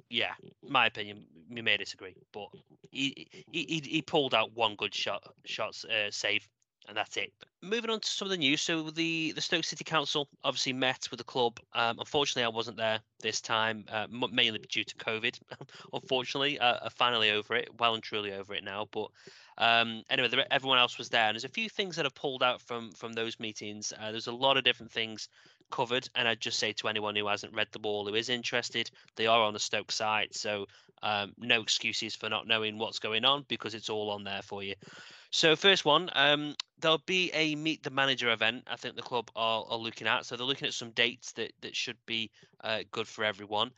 yeah, my opinion, we may disagree, but he he he pulled out one good shot, shots uh, save and that's it. Moving on to some of the news. So the the Stoke City Council obviously met with the club. Um, unfortunately, I wasn't there this time, uh, mainly due to COVID. *laughs* unfortunately, uh, finally over it, well and truly over it now. But um, anyway, there, everyone else was there, and there's a few things that have pulled out from from those meetings. Uh, there's a lot of different things covered, and I'd just say to anyone who hasn't read the all, who is interested, they are on the Stoke site, so um, no excuses for not knowing what's going on because it's all on there for you. So first one, um, there'll be a meet the manager event. I think the club are, are looking at. So they're looking at some dates that that should be uh, good for everyone.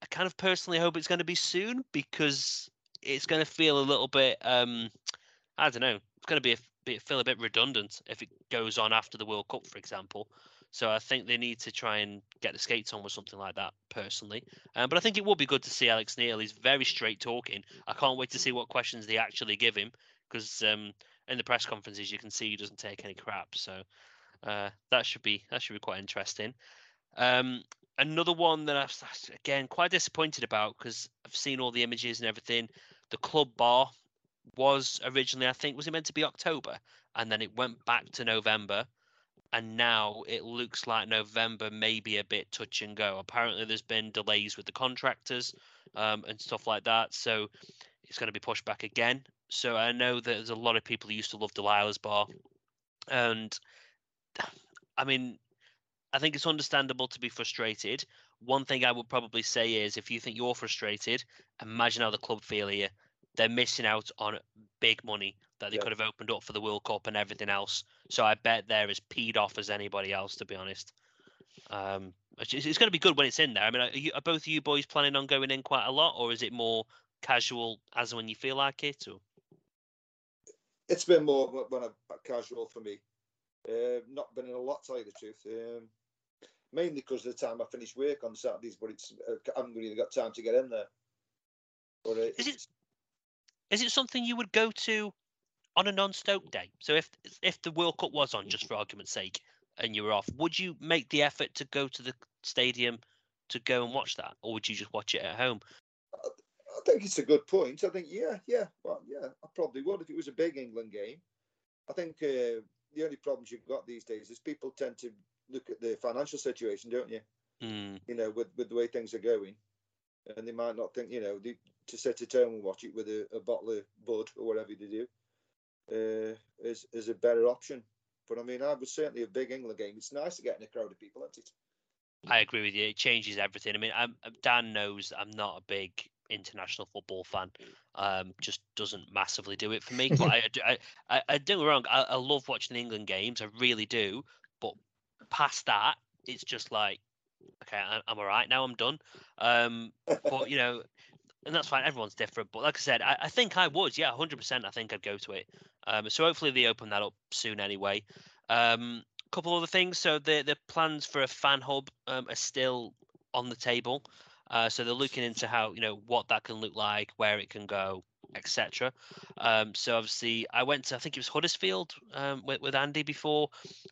I kind of personally hope it's going to be soon because it's going to feel a little bit. Um, I don't know. It's going to be, a, be feel a bit redundant if it goes on after the World Cup, for example. So I think they need to try and get the skates on with something like that, personally. Um, but I think it would be good to see Alex Neil. He's very straight talking. I can't wait to see what questions they actually give him because um, in the press conferences you can see he doesn't take any crap. So uh, that should be that should be quite interesting. Um, another one that I've again quite disappointed about because I've seen all the images and everything. The club bar was originally I think was it meant to be October and then it went back to November and now it looks like November may be a bit touch and go. Apparently, there's been delays with the contractors um, and stuff like that, so it's going to be pushed back again. So I know that there's a lot of people who used to love Delilah's bar, and *sighs* I mean, I think it's understandable to be frustrated. One thing I would probably say is, if you think you're frustrated, imagine how the club feel here. They're missing out on big money that they yeah. could have opened up for the World Cup and everything else. So I bet they're as peed off as anybody else, to be honest. Um, it's, it's going to be good when it's in there. I mean, are, you, are both of you boys planning on going in quite a lot, or is it more casual as when you feel like it? Or it's been more when I'm casual for me. Uh, not been in a lot, to tell you the truth. Um, mainly because of the time I finish work on Saturdays, but it's uh, I haven't really got time to get in there. But uh, is it is it something you would go to on a non-Stoke day. So if if the World Cup was on, just for argument's sake, and you were off, would you make the effort to go to the stadium to go and watch that, or would you just watch it at home? I think it's a good point. I think yeah, yeah, well, yeah, I probably would if it was a big England game. I think uh, the only problems you've got these days is people tend to look at the financial situation, don't you? Mm. You know, with with the way things are going, and they might not think, you know, they, to sit at home and watch it with a, a bottle of bud or whatever they do uh, is is a better option. But I mean, I was certainly a big England game. It's nice to get in a crowd of people, isn't it? I agree with you. It changes everything. I mean, I'm, Dan knows I'm not a big international football fan. Um, just doesn't massively do it for me. *laughs* But I, I, I, I don't get wrong. I, I love watching England games. I really do. But past that, it's just like, okay, I, I'm all right now. I'm done. Um, but you know, and that's fine. Everyone's different, but like I said, I, I think I would. Yeah, hundred percent. I think I'd go to it. Um, so hopefully they open that up soon. Anyway, um, couple other things. So the the plans for a fan hub um, are still on the table. Uh, so they're looking into how you know what that can look like, where it can go, etc. Um, so obviously, I went to I think it was Huddersfield um, with, with Andy before,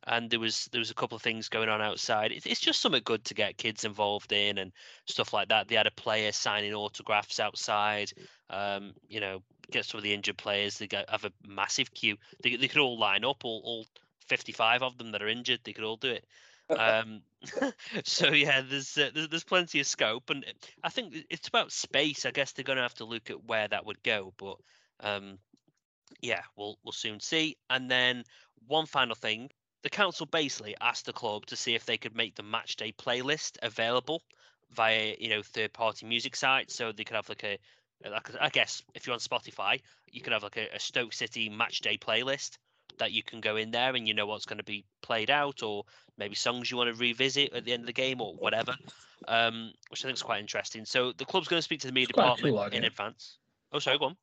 and there was there was a couple of things going on outside. It, it's just something good to get kids involved in and stuff like that. They had a player signing autographs outside. Um, you know, get some of the injured players. They get, have a massive queue. They they could all line up, all all 55 of them that are injured. They could all do it um, *laughs* so yeah, there's, uh, there's, there's plenty of scope, and I think it's about space. I guess they're going to have to look at where that would go, but um, yeah, we'll we'll soon see. And then one final thing, the council basically asked the club to see if they could make the match day playlist available via you know third party music sites, so they could have like a like I guess if you're on Spotify, you could have like a, a Stoke City match day playlist that you can go in there and you know what's going to be played out, or maybe songs you want to revisit at the end of the game, or whatever, um, which I think is quite interesting. So the club's going to speak to the media department cool in advance. Oh, sorry, go on.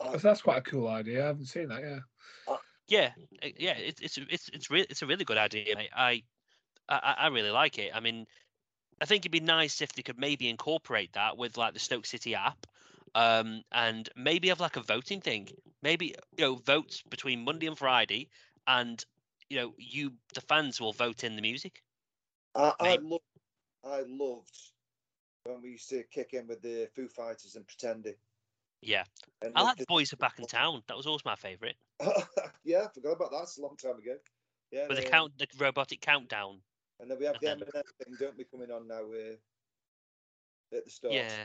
Oh, that's quite a cool idea. I haven't seen that. Yeah. Yeah, eh, yeah, it's it's it's it's really it's a really good idea. Mate. I, I I really like it. I mean, I think it'd be nice if they could maybe incorporate that with like the Stoke City app, um, and maybe have like a voting thing. Maybe you know votes between Monday and Friday, and you know you the fans will vote in the music. I, I loved, I loved when we used to kick in with the Foo Fighters and Pretender. Yeah, And I like the- Boys Are Back in *laughs* Town. That was always my favourite. *laughs* yeah, I forgot about that. It's a long time ago. Yeah, But the count, the robotic countdown. and then we have the then- M&M thing, don't we, coming on now uh, at the start? Yeah,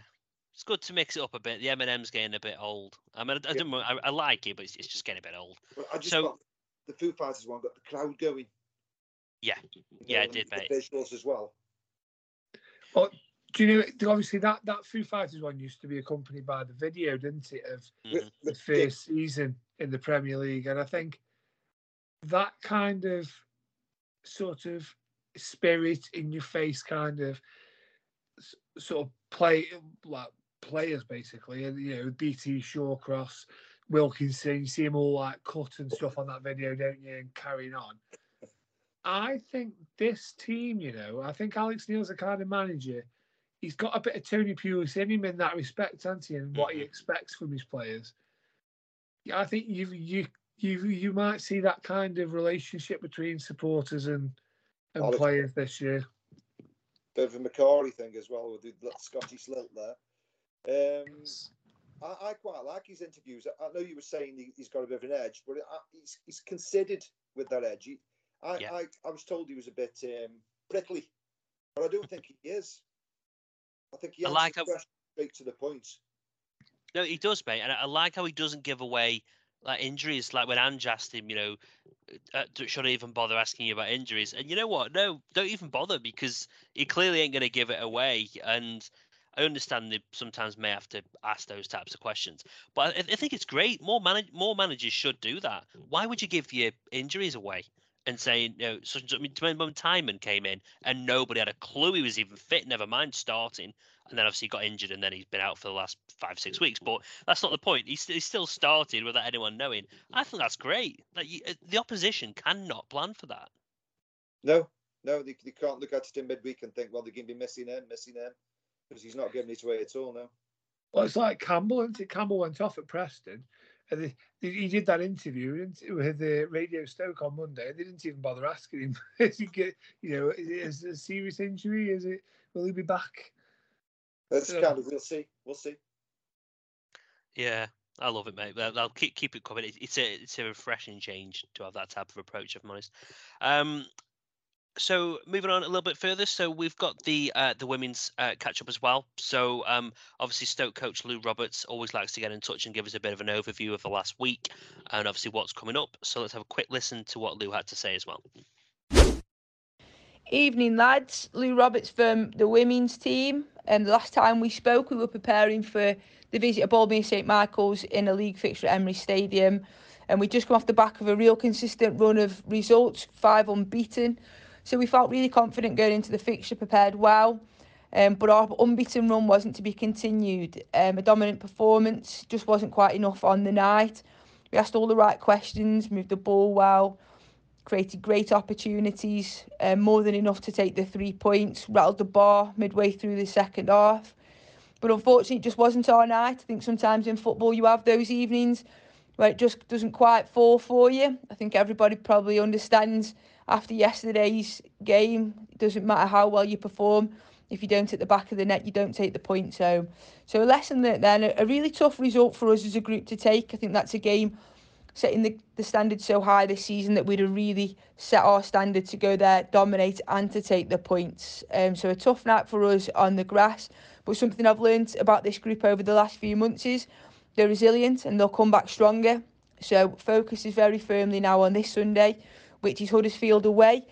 it's good to mix it up a bit. The M and M's getting a bit old. I mean, I, I Yeah. don't. know, I, I like it, but it's, it's just getting a bit old. But I just So- got the Foo Fighters one got the crowd going. Yeah, Yeah, know, it did, and mate. The visuals as well. Well, Do you know? Obviously, that that Foo Fighters one used to be accompanied by the video, didn't it, of Mhm. the first season in the Premier League, and I think that kind of sort of spirit in your face kind of sort of play like players basically, and you know BT Shawcross, Wilkinson, you see them all like cut and stuff on that video, don't you, and carrying on. I think this team, you know, I think Alex Neil's the kind of manager. He's got a bit of Tony Pulis in him in that respect, hasn't he? And what he Mhm. expects from his players. Yeah, I think you you you you might see that kind of relationship between supporters and and players this year. Bit of a Macari thing as well with the Scottish lilt there. Um, I, I quite like his interviews. I, I know you were saying he, he's got a bit of an edge, but I, he's, he's considered with that edge. He, I, Yeah. I, I was told he was a bit um, prickly, but I don't think he is. I think he answers like how- straight to the point. No, he does, mate, and I, I like how he doesn't give away like injuries. Like when Ange asked him, you know, uh, should I even bother asking you about injuries? And you know what? No, don't even bother because he clearly ain't going to give it away. And I understand they sometimes may have to ask those types of questions, but I, I think it's great. More manage, more managers should do that. Why would you give your injuries away? And saying, you know, such, and such- I mean, when Timon came in and nobody had a clue he was even fit, never mind starting, and then obviously got injured and then he's been out for the last five six weeks. But that's not the point. He's, he still started without anyone knowing. I think that's great. Like you, uh, the opposition cannot plan for that. No, no, they, they can't look at it in midweek and think, well, they're going to be missing him, missing him, because he's not giving it away at all now. Well, it's like Campbell, isn't it? Campbell went off at Preston, and they, they- he did that interview didn't with the Radio Stoke on Monday. and They didn't even bother asking him, *laughs* "Is he get, you know, is it a serious injury? Is it? Will he be back?" That's Yeah. kind of, we'll see, we'll see. Yeah, I love it, mate. They'll, they'll keep keep it coming. It's a it's a refreshing change to have that type of approach. If I'm honest. Um, so moving on a little bit further, so we've got the uh, the women's uh, catch up as well. So um, obviously Stoke coach Lou Roberts always likes to get in touch and give us a bit of an overview of the last week and obviously what's coming up. So let's have a quick listen to what Lou had to say as well. Evening, lads. Lou Roberts from the women's team. And the last time we spoke, we were preparing for the visit of Boldmere St Michael's in a league fixture at Emery Stadium. And we just come off the back of a real consistent run of results, five unbeaten. So we felt really confident going into the fixture, prepared well. Um, but our unbeaten run wasn't to be continued. Um, a dominant performance just wasn't quite enough on the night. We asked all the right questions, moved the ball well, created great opportunities, um, more than enough to take the three points, rattled the bar midway through the second half. But unfortunately, it just wasn't our night. I think sometimes in football you have those evenings where it just doesn't quite fall for you. I think everybody probably understands after yesterday's game, it doesn't matter how well you perform. If you don't hit the back of the net, you don't take the points home. So a lesson that then, a really tough result for us as a group to take. I think that's a game setting the, the standard so high this season that we'd have really set our standard to go there, dominate and to take the points. Um, so a tough night for us on the grass. But something I've learned about this group over the last few months is they're resilient and they'll come back stronger. So focus is very firmly now on this Sunday, which is Huddersfield away.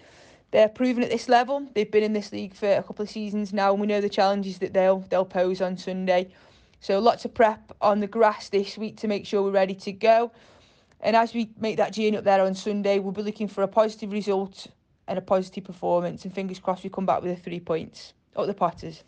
They're proven at this level. They've been in this league for a couple of seasons now, and we know the challenges that they'll they'll pose on Sunday. So lots of prep on the grass this week to make sure we're ready to go. And as we make that journey up there on Sunday, we'll be looking for a positive result and a positive performance. And fingers crossed we come back with the three points. Up the Potters.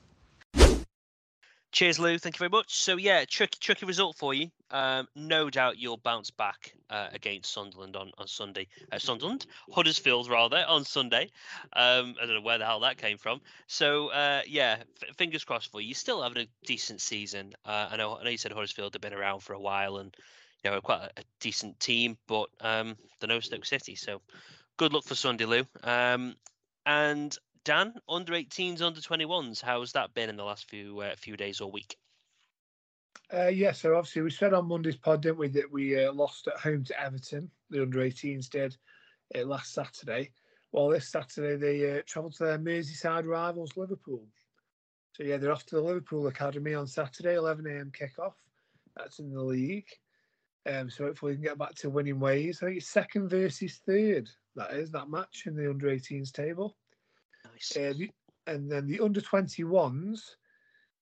Cheers, Lou. Thank you very much. So yeah, tricky, tricky result for you. Um, no doubt you'll bounce back uh, against Sunderland on, on Sunday. Uh, Sunderland, Huddersfield rather on Sunday. Um, I don't know where the hell that came from. So uh, yeah, f- fingers crossed for you. You're still having a decent season. Uh, I know. I know you said Huddersfield have been around for a while and you know quite a, a decent team, but um, they're no Stoke City. So good luck for Sunday, Lou. Um, and Dan, under 18s, under 21s, how's that been in the last few uh, few days or week? Uh, yeah, so obviously we said on Monday's pod, didn't we, that we uh, lost at home to Everton. The under 18s did uh, last Saturday. Well, this Saturday they uh, travelled to their Merseyside rivals, Liverpool. So yeah, they're off to the Liverpool Academy on Saturday, 11 a.m. kickoff. That's in the league. Um, so hopefully we can get back to winning ways. I think it's second versus third. That is that match in the under 18s table. Nice. Uh, the, and then the under 21s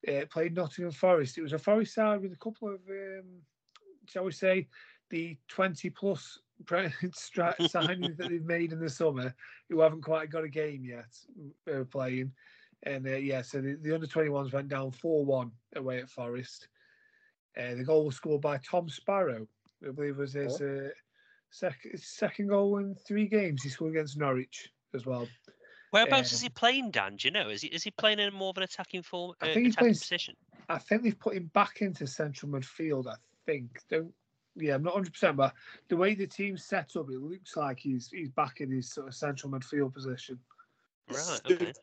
uh, played Nottingham Forest. It was a Forest side with a couple of, um, shall we say, the 20 plus *laughs* signings that they've made in the summer who haven't quite got a game yet uh, playing. And uh, yeah, so the, the under 21s went down 4 1 away at Forest. Uh, the goal was scored by Tom Sparrow, I believe was his Oh. uh, sec- second goal in three games. He scored against Norwich as well. Whereabouts is um, he playing, Dan? Do you know? Is he is he playing in more of an attacking form, uh, I think he's attacking playing- position? I think they've put him back into central midfield. I think. Don't. Yeah, I'm not 100, percent but the way the team's set up, it looks like he's he's back in his sort of central midfield position. Right. Did- Okay.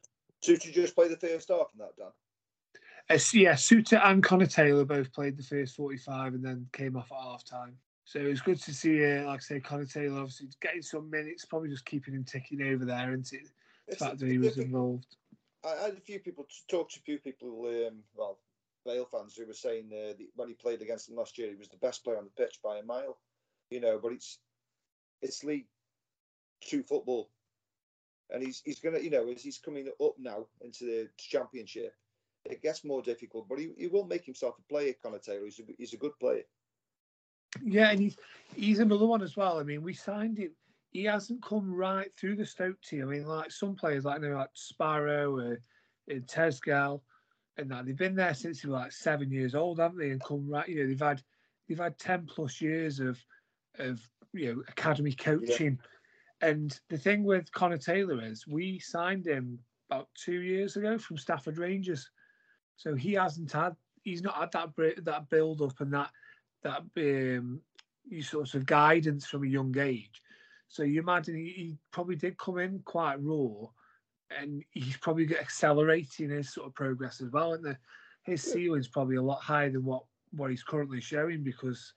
Did you just play the first half in that, Dan? Uh, so yeah, Souttar and Connor Taylor both played the first 45 and then came off at half time. So it was good to see, uh, like I say, Connor Taylor obviously getting some minutes, probably just keeping him ticking over there, and the fact that he was involved. I had a few people talk to a few people, um, well, Vale fans who were saying uh, that when he played against them last year, he was the best player on the pitch by a mile. You know, but it's it's League Two football, and he's he's gonna, you know, as he's coming up now into the Championship, it gets more difficult. But he, he will make himself a player, Connor Taylor. He's a, he's a good player. Yeah, and he's he's another one as well. I mean, we signed him. He hasn't come right through the Stoke team. I mean, like some players, like you know, like Sparrow or uh, Tezgel, and that they've been there since they were like seven years old, haven't they? And come right, you know, they've had they've had ten plus years of of you know academy coaching. And the thing with Connor Taylor is, we signed him about two years ago from Stafford Rangers, so he hasn't had he's not had that that build up and that that um, you sort of guidance from a young age. So you imagine he, he probably did come in quite raw, and he's probably accelerating his sort of progress as well. And the, his ceiling's probably a lot higher than what what he's currently showing because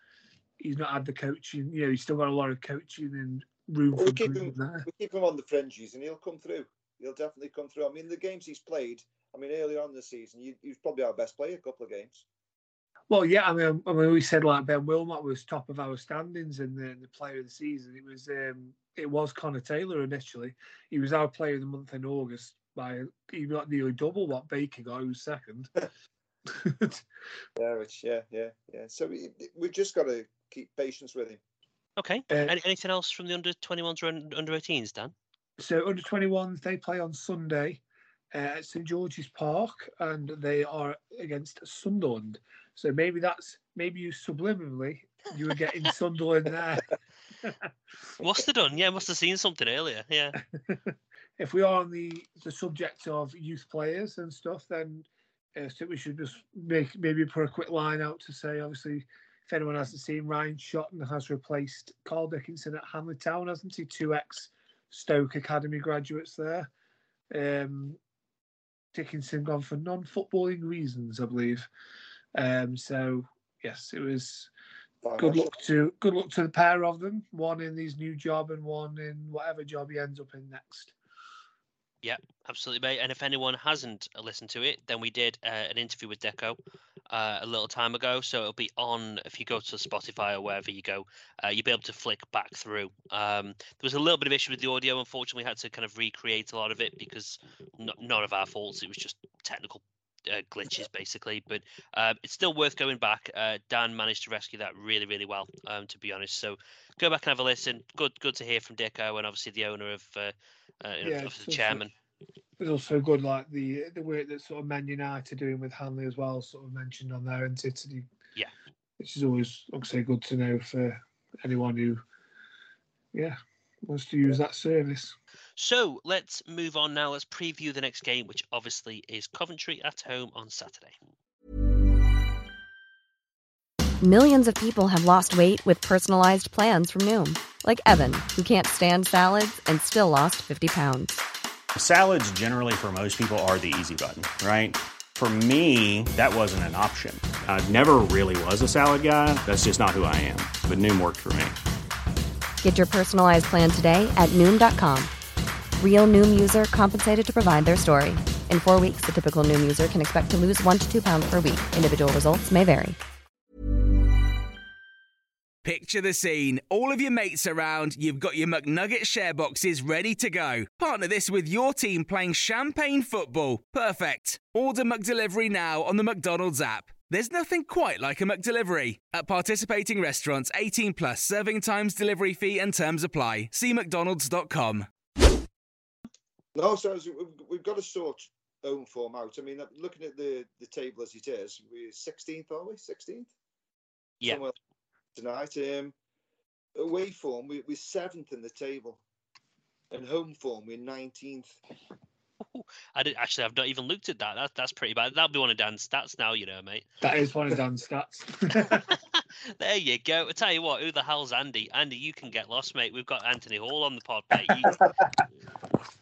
he's not had the coaching. You know, he's still got a lot of coaching and room Well, for we keep him there. we keep him on the fringes, and he'll come through. He'll definitely come through. I mean, the games he's played. I mean, earlier on in the season, he, he was probably our best player a couple of games. Well, yeah, I mean, I mean, we said like Ben Wilmot was top of our standings in the, the player of the season. It was um, it was Connor Taylor initially. He was our player of the month in August by he got nearly double what Baker got. Who was second. *laughs* *laughs* Yeah, it's, yeah, yeah, yeah. So we, we've just got to keep patience with him. Okay. Uh, Any, anything else from the under 21s or un- under 18s, Dan? so under twenty ones they play on Sunday uh, at St George's Park, and they are against Sunderland. So maybe that's maybe you subliminally you were getting Sunderland there. *laughs* Must have done. Yeah, must have seen something earlier. Yeah. *laughs* if we are on the the subject of youth players and stuff, then uh, I think we should just make maybe put a quick line out to say, obviously, if anyone hasn't seen, Ryan Shotton has replaced Carl Dickinson at Hanley Town, hasn't he? Two ex Stoke Academy graduates there. Um, Dickinson gone for non-footballing reasons, I believe. Um, so yes, it was good luck to good luck to the pair of them. One in his new job and one in whatever job he ends up in next. Yeah, absolutely, mate. And if anyone hasn't uh, listened to it, then we did uh, an interview with Deco uh, a little time ago. So it'll be on if you go to Spotify or wherever you go, uh, you'll be able to flick back through. Um, there was a little bit of issue with the audio. Unfortunately, we had to kind of recreate a lot of it because n- none of our faults. It was just technical uh, glitches, basically. But uh, it's still worth going back. Uh, Dan managed to rescue that really, really well, um, to be honest. So go back and have a listen. Good, good to hear from Deco and obviously the owner of, uh, uh, you know, Yeah, of the chairman. It's also good, like the the work that sort of Man United are doing with Hanley as well, sort of mentioned on there, and City. Yeah. which is always obviously good to know for anyone who, yeah, wants to use that service. So let's move on now. Let's preview the next game, which obviously is Coventry at home on Saturday. Millions of people have lost weight with personalized plans from Noom, like Evan, who can't stand salads and still lost 50 pounds. Salads, generally, for most people, are the easy button, right? For me, that wasn't an option. I never really was a salad guy. That's just not who I am. But Noom worked for me. Get your personalized plan today at Noom.com. Real Noom user compensated to provide their story. In four weeks, the typical Noom user can expect to lose one to two pounds per week. Individual results may vary. Picture the scene. All of your mates around, you've got your McNugget share boxes ready to go. Partner this with your team playing champagne football. Perfect. Order McDelivery now on the McDonald's app. There's nothing quite like a McDelivery. At participating restaurants, 18 plus serving times, delivery fee, and terms apply. See McDonald's.com. No, so we've, we've got to sort own form out. I mean, looking at the, the table as it is, we're 16th, are we? 16th? Yeah. Somewhere tonight. Um, away form, we, we're seventh in the table. And home form, we're 19th. I did actually. I've not even looked at that. That that's pretty bad. That'll be one of Dan's stats now, you know, mate. That is one of Dan's stats. *laughs* There you go. I tell you what, who the hell's Andy? Andy, you can get lost, mate. We've got Anthony Hall on the pod, mate. He,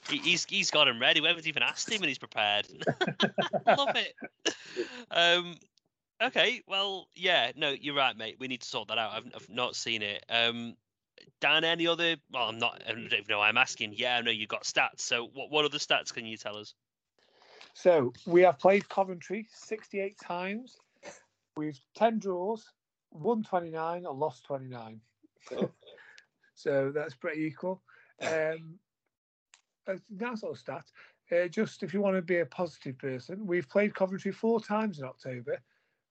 he- he's he's got him ready. We haven't even asked him, and he's prepared. *laughs* Love it. Um, okay, well, yeah, no, you're right, mate. We need to sort that out. I've, I've not seen it. Um, Dan, any other? Well, I'm not. I don't even know. why I'm asking. Yeah, I know you got stats. So, what what other stats can you tell us? So we have played Coventry 68 times. We've 10 draws, won 29 and lost 29. *laughs* so that's pretty equal. Um, a nice little stat. Uh, just if you want to be a positive person, we've played Coventry four times in October,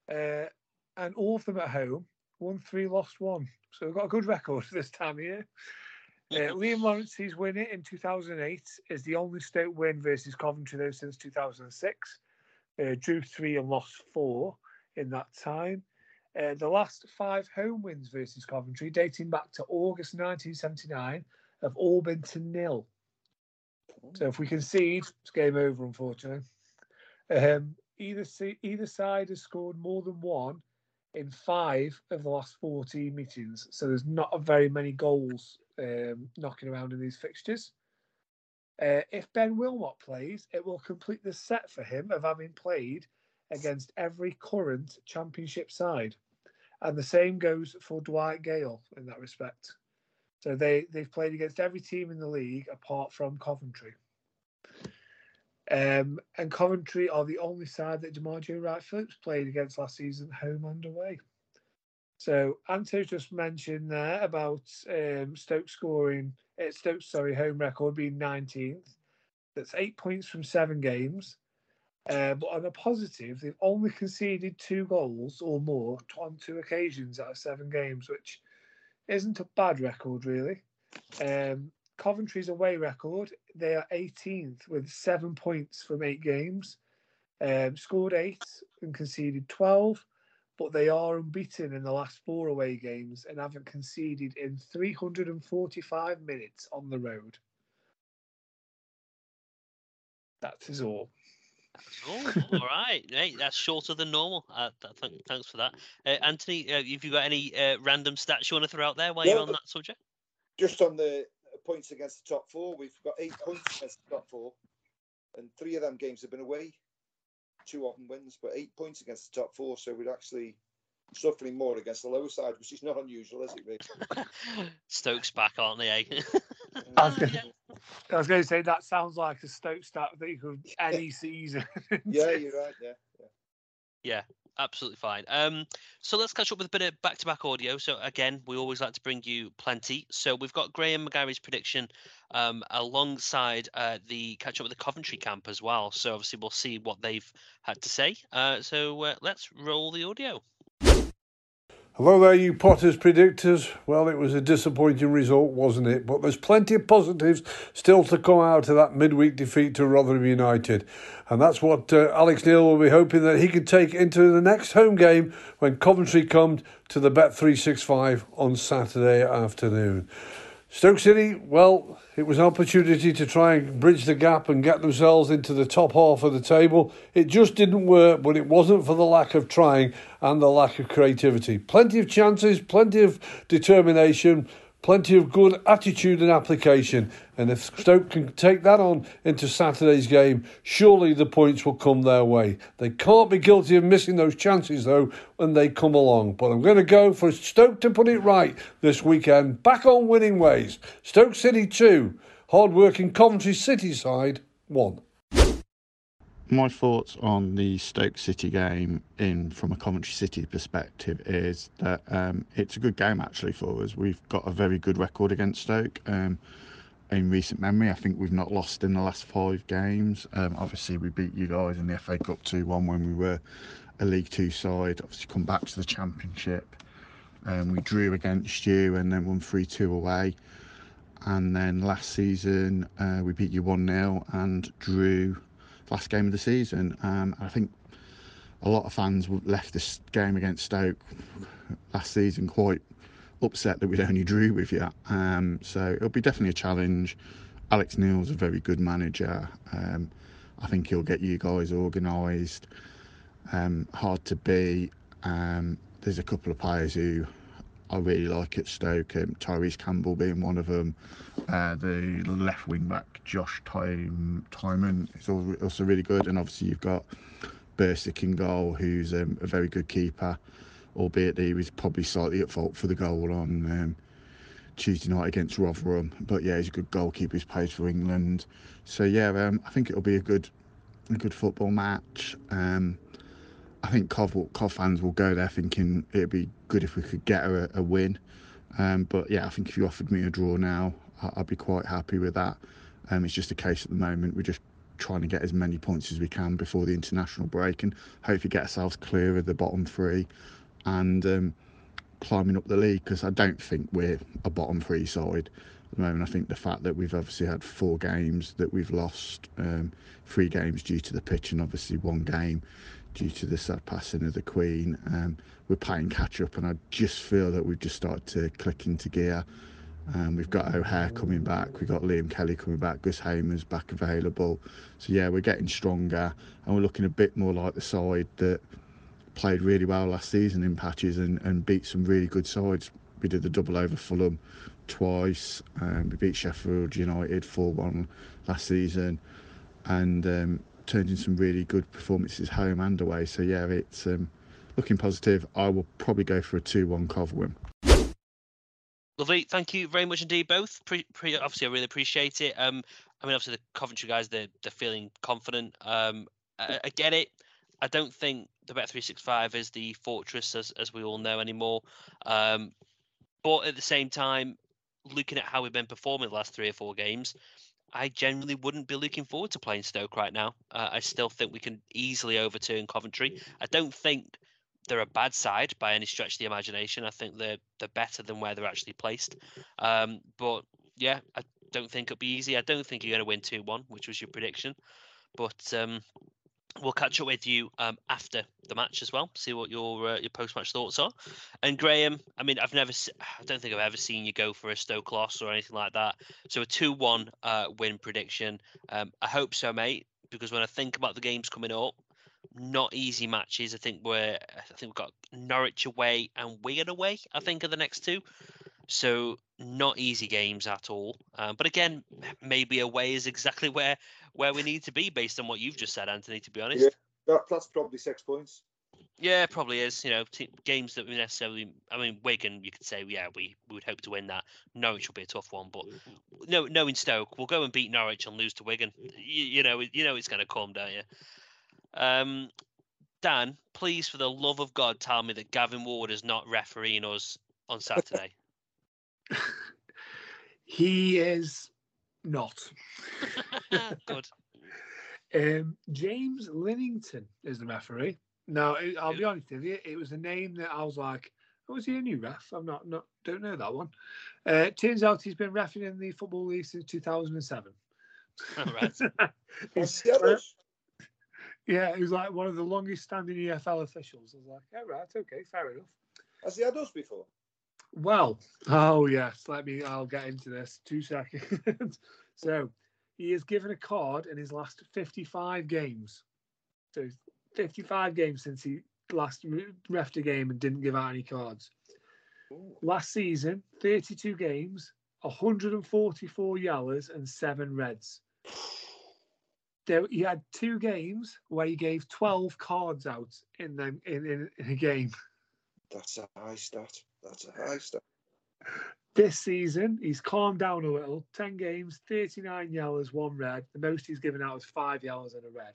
uh, and all of them at home. Won three, lost one. So we've got a good record *laughs* this time of year. Uh, Liam Lawrence's win it in 2008 is the only state win versus Coventry though since 2006. Uh, drew three and lost four in that time. Uh, the last five home wins versus Coventry, dating back to August 1979, have all been to nil. So if we concede, it's game over, unfortunately. Um, either either side has scored more than one in five of the last 14 meetings. So there's not very many goals um, knocking around in these fixtures. Uh, if Ben Wilmot plays, it will complete the set for him of having played against every current championship side. And the same goes for Dwight Gayle in that respect. So they, they've played against every team in the league apart from Coventry. Um, and Coventry are the only side that D'Margio Wright Phillips played against last season, home and away. So Anto just mentioned there about um, Stoke scoring, uh, Stoke sorry, home record being 19th. That's eight points from seven games. Uh, but on a positive, they've only conceded two goals or more on two occasions out of seven games, which isn't a bad record, really. Um, Coventry's away record, they are 18th with seven points from eight games. Um, scored eight and conceded 12, but they are unbeaten in the last four away games and haven't conceded in 345 minutes on the road. That is all. Oh, all right, *laughs* mate. That's shorter than normal. Uh, th- th- thanks for that, uh, Anthony. Uh, have you got any uh, random stats you want to throw out there while you're on that subject? Just on the points against the top four, we've got eight points against the top four, and three of them games have been away. Two of them wins, but eight points against the top four. So we're actually suffering more against the lower side, which is not unusual, is it, really? *laughs* Stokes back, aren't they? Eh? I was gonna- I was going to say that sounds like a Stoke stat that you could any season. *laughs* yeah, you're right. Yeah, yeah. Yeah, absolutely fine. Um, so let's catch up with a bit of back-to-back audio. So again, we always like to bring you plenty. So we've got Graham McGarry's prediction um, alongside uh, the catch up with the Coventry camp as well. So obviously we'll see what they've had to say. Uh, so uh, let's roll the audio. Hello there, you Potters predictors. Well, it was a disappointing result, wasn't it? But there's plenty of positives still to come out of that midweek defeat to Rotherham United. And that's what uh, Alex Neil will be hoping that he can take into the next home game when Coventry come to the Bet365 on Saturday afternoon. Stoke City, well, it was an opportunity to try and bridge the gap and get themselves into the top half of the table. It just didn't work, but it wasn't for the lack of trying and the lack of creativity. Plenty of chances, plenty of determination, plenty of good attitude and application. And if Stoke can take that on into Saturday's game, surely the points will come their way. They can't be guilty of missing those chances, though, when they come along. But I'm going to go for Stoke to put it right this weekend. Back on winning ways. Stoke City 2, hard working Coventry City side 1 my thoughts on the Stoke City game in from a Coventry City perspective is that um, it's a good game actually for us. We've got a very good record against Stoke. Um, in recent memory, I think we've not lost in the last five games. Um, obviously, we beat you guys in the FA Cup 2 1 when we were a League Two side. Obviously, come back to the Championship. Um, we drew against you and then won 3 2 away. And then last season, uh, we beat you 1 0 and drew last game of the season. Um, I think a lot of fans left this game against Stoke last season quite upset that we'd only drew with you. Um, so it'll be definitely a challenge. Alex Neil's a very good manager. Um, I think he'll get you guys organised. Um, hard to beat. Um, there's a couple of players who I really like at Stoke. Um, Tyrese Campbell being one of them. Uh, the left wing back Josh Time Tymon is also really good, and obviously you've got Bursik in goal, who's um, a very good keeper, albeit he was probably slightly at fault for the goal on um, Tuesday night against Rotherham. But yeah, he's a good goalkeeper. He's played for England, so yeah, um, I think it'll be a good, a good football match. Um, I think Cov, Cov fans will go there thinking it'd be good if we could get a, a win. Um, but yeah, I think if you offered me a draw now, I'd be quite happy with that. Um, it's just a case at the moment we're just trying to get as many points as we can before the international break and hopefully get ourselves clear of the bottom three and um, climbing up the league because I don't think we're a bottom three side at the moment. I think the fact that we've obviously had four games that we've lost, um, three games due to the pitch and obviously one game due to the sad passing of the Queen. Um, we're playing catch up, and I just feel that we've just started to click into gear. Um, we've got O'Hare coming back, we've got Liam Kelly coming back, Gus Hamer's back available. So, yeah, we're getting stronger, and we're looking a bit more like the side that played really well last season in patches and, and beat some really good sides. We did the double over Fulham twice, um, we beat Sheffield United 4 1 last season, and um, turned in some really good performances home and away. So yeah, it's um, looking positive. I will probably go for a two-one win. Lovely, thank you very much indeed, both. Pre, pre, obviously, I really appreciate it. Um, I mean, obviously, the Coventry guys, they're they're feeling confident. Um, I, I get it. I don't think the Bet three six five is the fortress as as we all know anymore. Um, but at the same time, looking at how we've been performing the last three or four games, I generally wouldn't be looking forward to playing Stoke right now. Uh, I still think we can easily overturn Coventry. I don't think they're a bad side by any stretch of the imagination. I think they're they're better than where they're actually placed. Um, but yeah, I don't think it'll be easy. I don't think you're going to win two one, which was your prediction. But um, we'll catch up with you um, after the match as well. See what your uh, your post match thoughts are. And Graham, I mean, I've never, I don't think I've ever seen you go for a Stoke loss or anything like that. So a two one uh, win prediction. Um, I hope so, mate. Because when I think about the games coming up, not easy matches. I think we're, I think we've got Norwich away and Wigan away. I think are the next two. So not easy games at all. Um, but again, maybe away is exactly *laughs* where where we need to be based on what you've just said, Anthony. To be honest, yeah, that, that's probably six points. Yeah, probably is. You know, t- games that we necessarily. I mean, Wigan, you could say, yeah, we, we would hope to win that. Norwich will be a tough one, but no, knowing Stoke, we'll go and beat Norwich and lose to Wigan. You, you know, you know it's going to come, don't you? Um, Dan, please, for the love of God, tell me that Gavin Ward is not refereeing us on Saturday. *laughs* he is not. *laughs* Good. Um, James Linington is the referee. Now, I'll be honest with you, it was a name that I was like, oh, is he a new ref? I'm not, not don't know that one. Uh, turns out he's been refing in the Football League since 2007. All right. *laughs* yeah, he was like one of the longest standing EFL officials. I was like, oh, right, okay, fair enough. Has he had us before? Well, oh yes, let me. I'll get into this. Two seconds. *laughs* so, he has given a card in his last 55 games. So, 55 games since he last refed a game and didn't give out any cards. Last season, 32 games, 144 yellows and seven reds. There, he had two games where he gave 12 cards out in them in, in, in a game. That's a high stat. That's a high stat. This season, he's calmed down a little. 10 games, 39 yellows, one red. The most he's given out is five yellows and a red.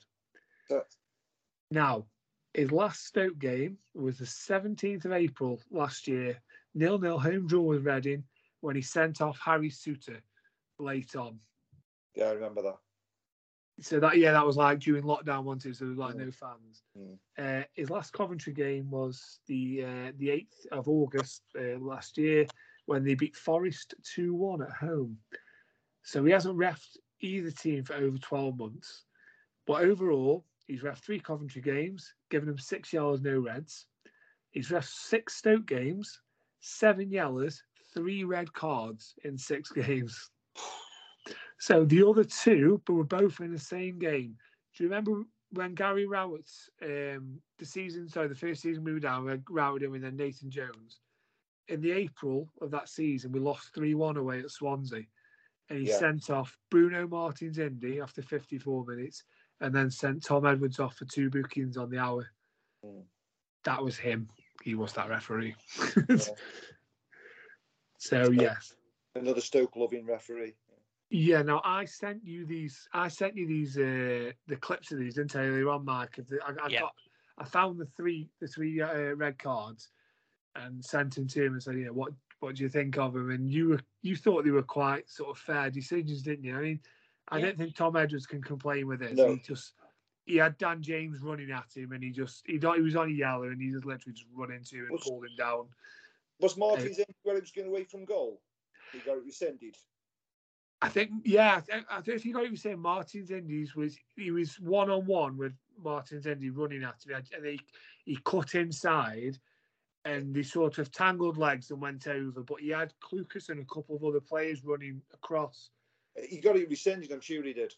Now, his last Stoke game was the 17th of April last year. Nil nil home draw with Reading when he sent off Harry Souttar late on. yeah, I remember that. So that yeah, that was like during lockdown one too, so there was like Mm. no fans. Mm. Uh, his last Coventry game was the uh, the eighth of August uh, last year when they beat Forest two one at home. So he hasn't refed either team for over twelve months, but overall he's refed three Coventry games, given him six yellows, no reds. He's refed six Stoke games, seven yellows, three red cards in six *laughs* games. So the other two, but were both in the same game. Do you remember when Gary Rowett's um, the season? Sorry, the first season we were down, we had Rowett and then Nathan Jones. In the April of that season, we lost three one away at Swansea, and he Yeah. sent off Bruno Martins Indi after fifty four minutes, and then sent Tom Edwards off for two bookings on the hour. Mm. That was him. He was that referee. Yeah. *laughs* so yes. Another Stoke loving referee. Yeah, now I sent you these. I sent you these uh, the clips of these, didn't I? Earlier on, Mark. I, I Yeah. got, I found the three, the three uh, red cards, and sent them to him and said, "Yeah, what, what do you think of them?" And you were, you thought they were quite sort of fair decisions, didn't you? I mean, I Yeah. don't think Tom Edwards can complain with this. No. He just, he had Dan James running at him, and he just, he, don't- he was on a yellow, and he just literally just run into him and Was- pulled him down. Was Martins in where he was going away from goal? He got it rescinded. I think, yeah, I, think, I don't think I even say Martins Indi's was he was one on one with Martins Indi running at him, and he he cut inside, and they sort of tangled legs and went over. But he had Clucas and a couple of other players running across. He got it rescinded. I'm sure he did.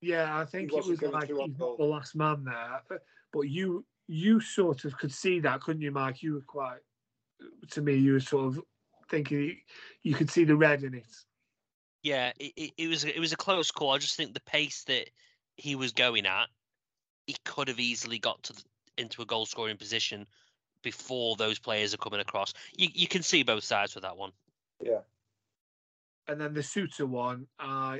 Yeah, I think it was like through on he's not goal. the last man there. But you you sort of could see that, couldn't you, Mike? You were quite to me. You were sort of thinking you could see the red in it. Yeah, it, it, it was it was a close call. I just think the pace that he was going at, he could have easily got to the, into a goal scoring position before those players are coming across. You you can see both sides with that one. Yeah. and then the Souttar one, uh,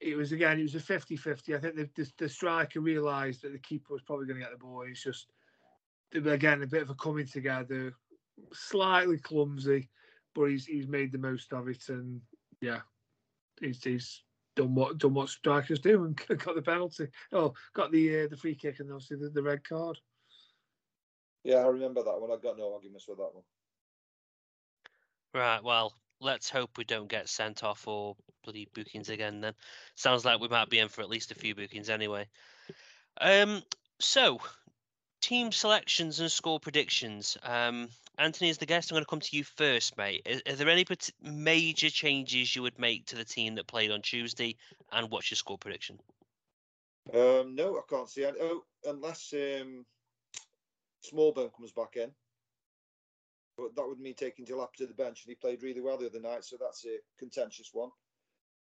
it was again, it was a 50 50. I think the, the, the striker realised that the keeper was probably going to get the ball. It's just, again, a bit of a coming together, slightly clumsy, but he's he's made the most of it. And yeah, he's, he's done what done what strikers do and *laughs* got the penalty. Oh, got the uh, the free kick and obviously the, the red card. Yeah, I remember that one. I've got no arguments with that one. Right. Well, let's hope we don't get sent off or bloody bookings again. Then sounds like we might be in for at least a few bookings anyway. Um. So, team selections and score predictions. Um. Anthony is the guest. I'm going to come to you first, mate. Are, are there any major changes you would make to the team that played on Tuesday, and what's your score prediction? Um, no, I can't see any. Oh, unless um, Smallbone comes back in. But that would mean taking Delap to the bench, and he played really well the other night, so that's a contentious one.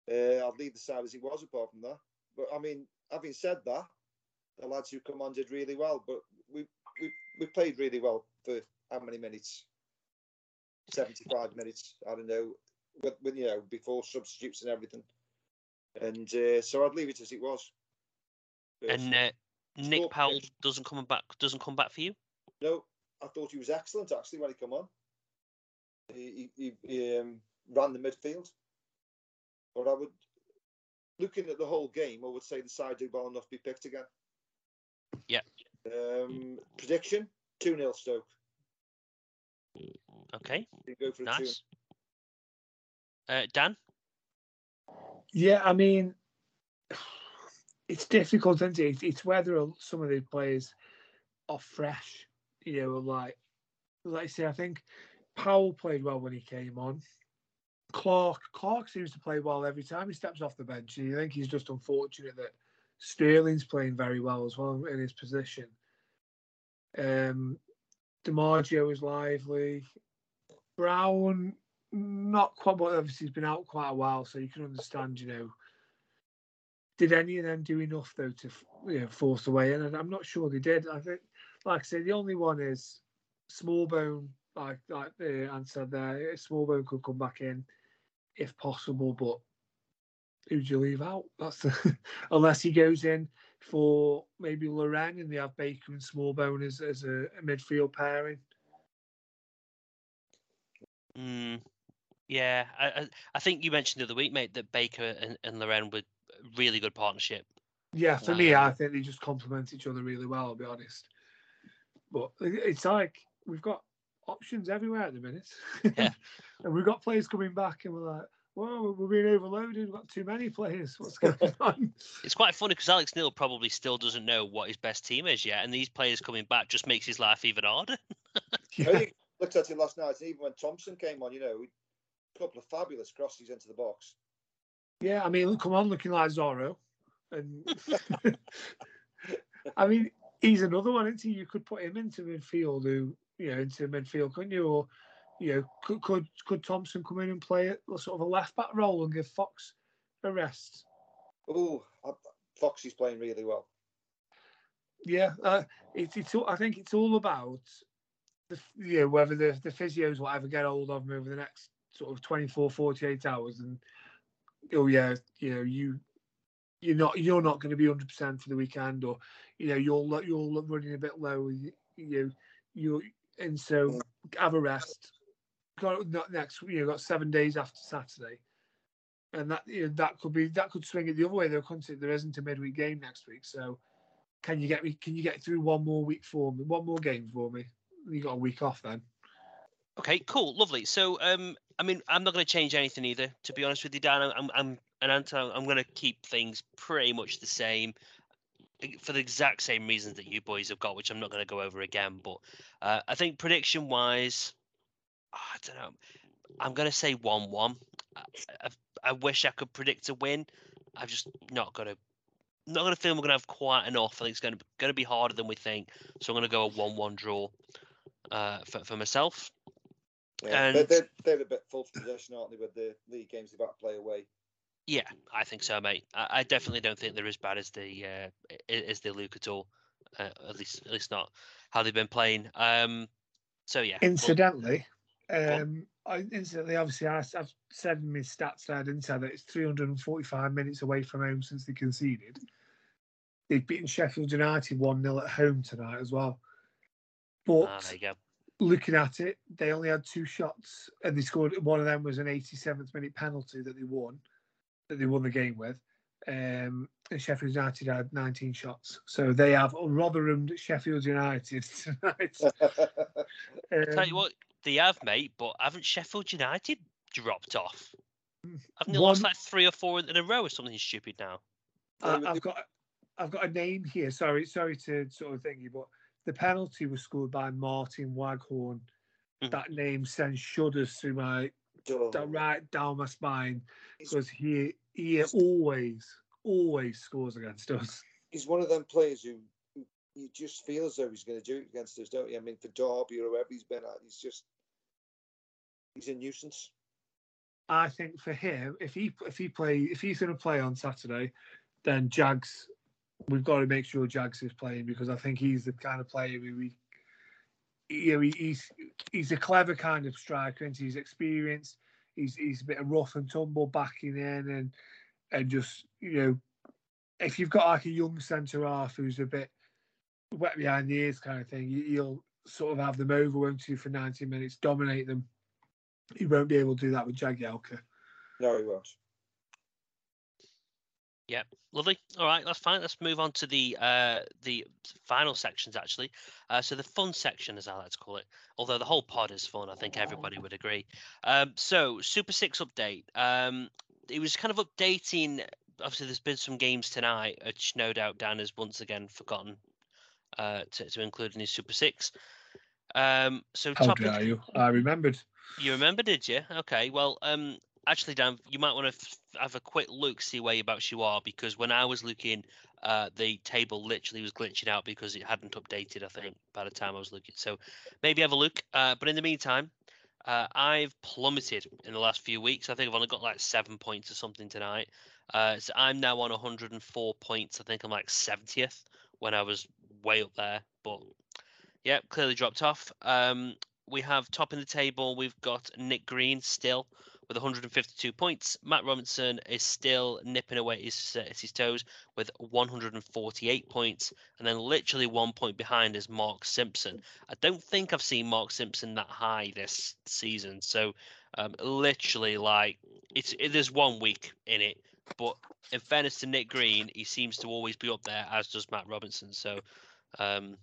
Uh, I'd leave the side as it was, apart from that. But I mean, having said that, the lads who commanded really well. But we we we played really well for how many minutes? Seventy-five minutes. I don't know. With, with you know before substitutes and everything. And uh, so I'd leave it as it was. And uh, Nick Powell doesn't come back. Doesn't come back for you. No, I thought he was excellent actually when he come on. He, he, he um, ran the midfield. But I would, looking at the whole game, I would say the side do well enough to be picked again. Yeah. Um, prediction: two 0 Stoke. Okay. Go for a two. Nice. Uh, Dan. Yeah, I mean, it's difficult, isn't it? It's- It's whether some of the players are fresh, you know, like, like I say, I think Powell played well when he came on. Clark, Clark seems to play well every time he steps off the bench. And I think he's just unfortunate that Sterling's playing very well as well in his position. Um, D'Margio is lively. Brown, not quite, but obviously he's been out quite a while, so you can understand, you know. Did any of them do enough though to you know force away? And I'm not sure they did. I think, like I say, the only one is Smallbone. Like like the answer there, Smallbone could come back in if possible, but who'd you leave out? That's the, *laughs* unless he goes in for maybe Laurent and they have Baker and Smallbone as, as a, a midfield pairing. Mm, yeah, I, I, think you mentioned the other week, mate, that Baker and, and Laurent were really good partnership. Yeah, for me, I think they just complement each other really well. I'll be honest. But it's like we've got options everywhere at the minute, Yeah. *laughs* and we've got players coming back, and we're like, "Whoa, we're being overloaded. We've got too many players. What's *laughs* going on?" It's quite funny because Alex Neil probably still doesn't know what his best team is yet, and these players coming back just makes his life even harder. *laughs* yeah. I looked at it last night, and even when Thompson came on, you know, a couple of fabulous crosses into the box. Yeah, I mean, come on, looking like Zorro, and *laughs* I mean, he's another one, isn't he? You could put him into midfield, who you know, into midfield, couldn't you? Or you know, could could, could Thompson come in and play a sort of a left back role and give Fox a rest? Oh, Fox is playing really well. Yeah, uh, it's it's. I think it's all about the you know whether the the physios will ever get hold of him over the next sort of 24, 48 hours, and oh yeah, you know you you're not you're not going to be hundred percent for the weekend, or you know you're you're running a bit low, you you you and so have a rest. Got not next, you know, got seven days after Saturday, and that you know, that could be that could swing it the other way. Though, couldn't it? There isn't a midweek game next week, so can you get me? Can you get through one more week for me? One more game for me? You got a week off then. Okay, cool, lovely. So, um, I mean, I'm not going to change anything either. To be honest with you, Dan, I'm, I'm, and Anton, I'm going to keep things pretty much the same for the exact same reasons that you boys have got, which I'm not going to go over again. But uh, I think prediction wise, I don't know. I'm going to say one-one. I, I, I wish I could predict a win. I've just not got to. Not going to feel we're going to have quite enough. I think it's going to going to be harder than we think. So I'm going to go a one-one draw uh, for for myself. Yeah, And- they're, they're, they're a bit full possession, aren't they, with the league games they've got to play away? Yeah, I think so, mate. I, I definitely don't think they're as bad as the uh, as the Luke at all. Uh, at least, at least not how they've been playing. Um, so yeah. Incidentally, um, I, incidentally, obviously, I, I've said in my stats there, didn't I, that it's 345 minutes away from home since they conceded. They've beaten Sheffield United 1 0 at home tonight as well. But Ah, there you go. looking at it, they only had two shots and they scored. One of them was an 87th minute penalty that they won, that they won the game with. Um, and Sheffield United had 19 shots. So they have Rotherham, Sheffield United *laughs* tonight. *laughs* Tell Um, you what, they have, mate. But haven't Sheffield United dropped off? Haven't they One- lost like three or four in a row or something stupid now? Uh, I, I've got I've got a name here. Sorry, sorry to sort of thingy, but the penalty was scored by Martin Waghorn. Hmm. That name sends shudders through my that right down my spine because he he always always scores against us. He's one of them players who, who you just feel as though he's going to do it against us, don't you? I mean, for Derby or whoever he's been at, he's just he's a nuisance. I think for him, if he if he play if he's going to play on Saturday, then Jags, we've got to make sure Jags is playing because I think he's the kind of player who we, you know, he, he's he's a clever kind of striker and he's experienced. He's he's a bit of rough and tumble backing in and and just you know, if you've got like a young centre half who's a bit wet behind the ears kind of thing, you- you'll sort of have them over, won't you, for 90 minutes, dominate them. You won't be able to do that with Jagielka. No, he won't. Yeah, lovely. All right, that's fine. Let's move on to the uh, the final sections actually. Uh, so the fun section, as I like to call it, although the whole pod is fun, I think everybody would agree. Um, so Super Six update. Um, it was kind of updating. Obviously, there's been some games tonight, which no doubt Dan has once again forgotten uh, to, to include in his Super Six. Um, so How topic. dare you? I remembered. You remember, did you? Okay. Well, um, actually, Dan, you might want to f- have a quick look, see whereabouts you are, because when I was looking, uh, the table literally was glitching out because it hadn't updated. I think by the time I was looking. So maybe have a look. Uh, but in the meantime, Uh, I've plummeted in the last few weeks. I think I've only got like seven points or something tonight. Uh, so I'm now on 104 points. I think I'm like 70th when I was way up there. But yeah, clearly dropped off. Um, we have top in the table. We've got Nick Green still with 152 points. Matt Robinson is still nipping away his, uh, his toes with 148 points. And then literally one point behind is Mark Simpson. I don't think I've seen Mark Simpson that high this season. So um, literally like it's it, there's one week in it. But in fairness to Nick Green, he seems to always be up there, as does Matt Robinson. So um,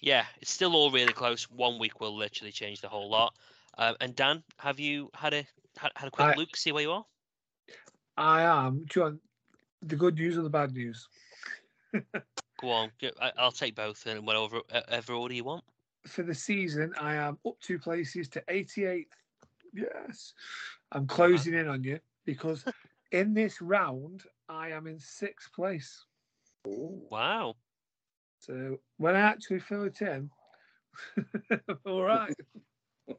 yeah, it's still all really close. One week will literally change the whole lot. Uh, and Dan, have you had a had, had a quick I- look, see where you are? I am. Do you want the good news or the bad news? *laughs* Go on, I'll take both in whatever whatever order you want. For the season, I am up two places to 88th. Yes. I'm closing in on you because *laughs* in this round, I am in sixth place. Wow. So when I actually fill it in, all right. *laughs*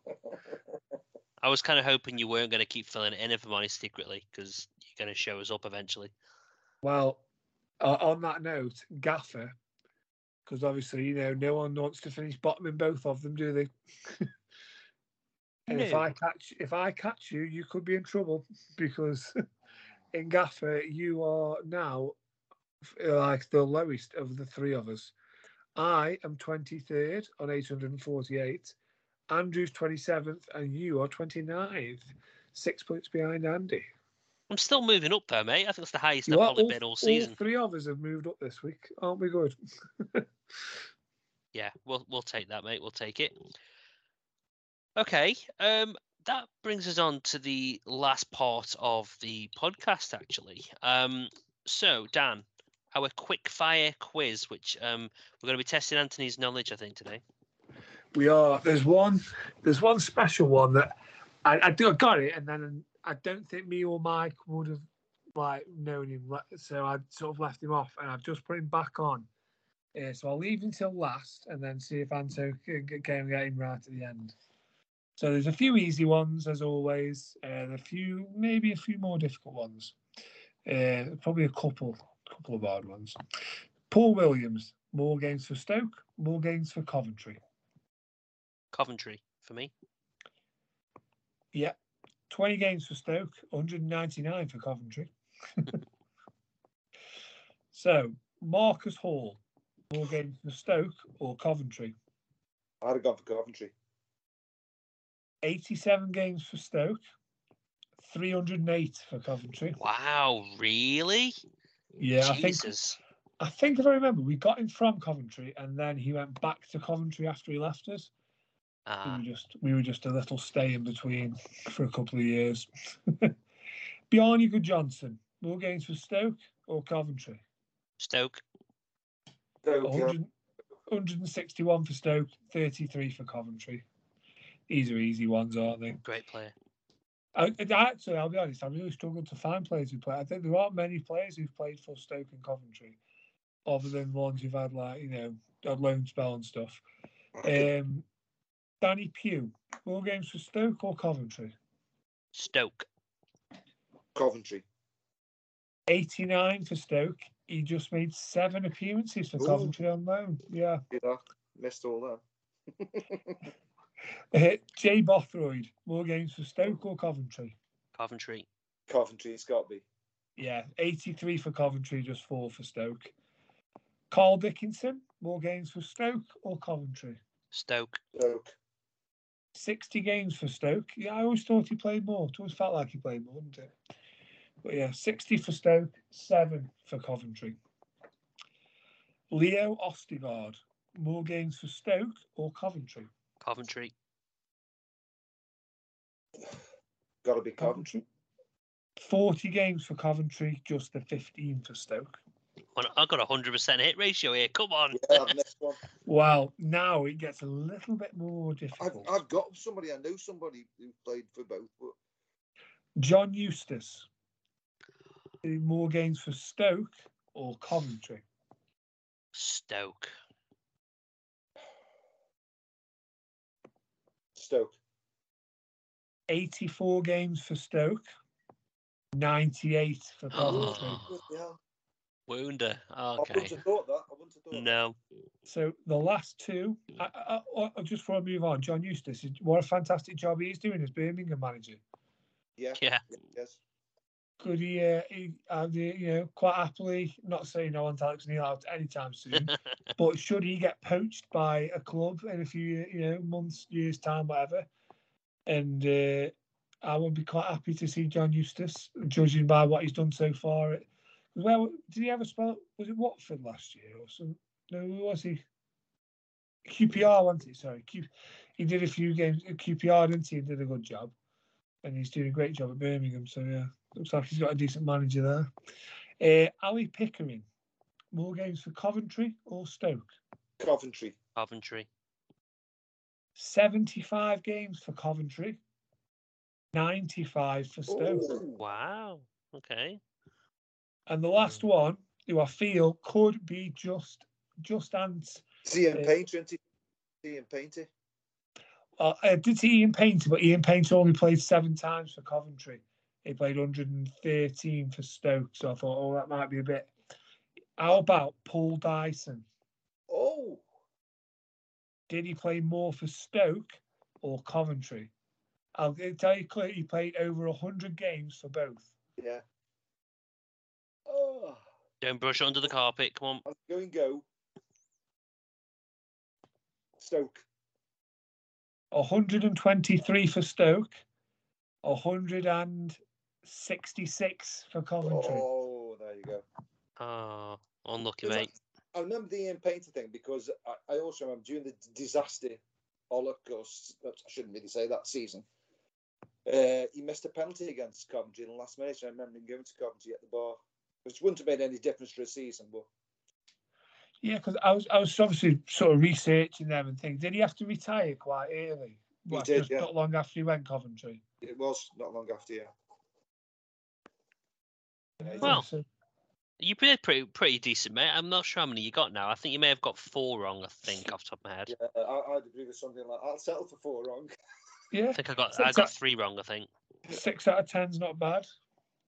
I was kind of hoping you weren't going to keep filling it in, if I'm honest, secretly, because you're going to show us up eventually. Well, uh, on that note, Gaffer, because obviously, you know, no one wants to finish bottom in both of them, do they? *laughs* and if I catch if I catch you, you could be in trouble because *laughs* in Gaffer you are now like the lowest of the three of us. I am 23rd on 848. Andrew's 27th, and you are 29th. Six points behind Andy. I'm still moving up though, mate. I think that's the highest You I've probably all, been all all season. three of us have moved up this week. Aren't we good? Yeah, we'll we'll take that, mate. We'll take it. Okay. Um, that brings us on to the last part of the podcast, actually. Um, so Dan, our quick fire quiz, which um we're going to be testing Anthony's knowledge, I think, today. We are. There's one. There's one special one that I, I do. I got it, and then I don't think me or Mike would have like known him. So I sort of left him off, and I've just put him back on. Uh, so I'll leave until last, and then see if Anto can get can get him right at the end. So there's a few easy ones as always, and a few maybe a few more difficult ones. Uh, probably a couple, couple of hard ones. Paul Williams, more games for Stoke, more games for Coventry. Coventry for me. Yeah. 20 games for Stoke, 199 for Coventry. *laughs* so, Marcus Hall, more games for Stoke or Coventry? I'd have gone for Coventry. 87 games for Stoke, 308 for Coventry. Wow, really? Yeah, I think I think if I remember, we got him from Coventry and then he went back to Coventry after he left us. We Ah, were just we were just a little stay in between for a couple of years. *laughs* Bjarni Gudjonsson, more games for Stoke or Coventry? Stoke. Stoke, 100, 161 for Stoke, 33 for Coventry. These are easy ones, aren't they? Great player. I, I- actually, I'll be honest, I really struggled to find players who play. I think there aren't many players who've played for Stoke and Coventry, other than ones who've had like you know a loan spell and stuff. Um, Danny Pugh, more games for Stoke or Coventry? Stoke. Coventry. 89 for Stoke. He just made seven appearances for Ooh. Coventry on loan. Yeah. Yeah, missed all that. *laughs* Uh, Jay Bothroyd, more games for Stoke or Coventry? Coventry. Coventry, it's got to be. Yeah, 83 for Coventry, just four for Stoke. Carl Dickinson, more games for Stoke or Coventry? Stoke. Stoke. 60 games for Stoke. Yeah, I always thought he played more. It always felt like he played more, didn't it? But yeah, 60 for Stoke, seven for Coventry. Leo Ostigard, more games for Stoke or Coventry? Coventry. Got to be Coventry. Coventry. 40 games for Coventry, just the 15 for Stoke. Well, I've got a hundred percent hit ratio here. Come on. Yeah, *laughs* one. Well, now it gets a little bit more I've, difficult. I've got somebody, I know somebody who played for both, but John Eustace, more games for Stoke or Coventry? Stoke. Stoke. 84 games for Stoke, 98 for Coventry. Oh, Wounder. I wouldn't have thought that. I wouldn't have thought No. So the last two, I, I, I, just before I move on, John Eustace, what a fantastic job he's doing as Birmingham manager. Yeah. Yeah. Yes. Could he, uh, he you know, quite happily, not saying no one's Alex Neil out anytime soon, *laughs* but should he get poached by a club in a few, you know, months, years time, whatever, and uh, I would be quite happy to see John Eustace, judging by what he's done so far. Well, did he ever spell? Was it Watford last year or some? No, who was he? QPR, wasn't it? Sorry, Q, he did a few games at QPR, didn't he? And did a good job, and he's doing a great job at Birmingham. So yeah, looks like he's got a decent manager there. Uh, Ali Pickering, more games for Coventry or Stoke? Coventry. Coventry. 75 games for Coventry, 95 for Stoke. Wow. Okay. And the last one, who I feel could be just just ants. It's Ian uh, Painter, isn't he? Ian Painter. Uh, I did see Ian Painter, but Ian Painter only played seven times for Coventry. He played 113 for Stoke, so I thought, oh, that might be a bit. How about Paul Dyson? Oh, Did he play more for Stoke or Coventry? I'll tell you clearly, he played over 100 games for both. yeah. Oh, Don't brush under the carpet. Come on. I'm going go. Stoke. 123 for Stoke, 166 for Coventry. Oh, there you go. Oh, unlucky, Because I- mate. I remember the Ian Painter thing because I, I also remember during the d- disaster Holocaust, I shouldn't really say that season, uh, he missed a penalty against Coventry in the last minute. I remember him going to Coventry at the bar, which wouldn't have made any difference for a season, but Yeah, because I was I was obviously sort of researching them and things. Did he have to retire quite early? He What, did, just yeah. Not long after he went Coventry. it was not long after, yeah. Well, so- You did pretty pretty decent, mate. I'm not sure how many you got now. I think you may have got four wrong. I think off the top of my head. Yeah, I, I'd agree with something like I'll settle for four wrong. Yeah, I think I got Six I got out- three wrong. I think. six out of ten's not bad.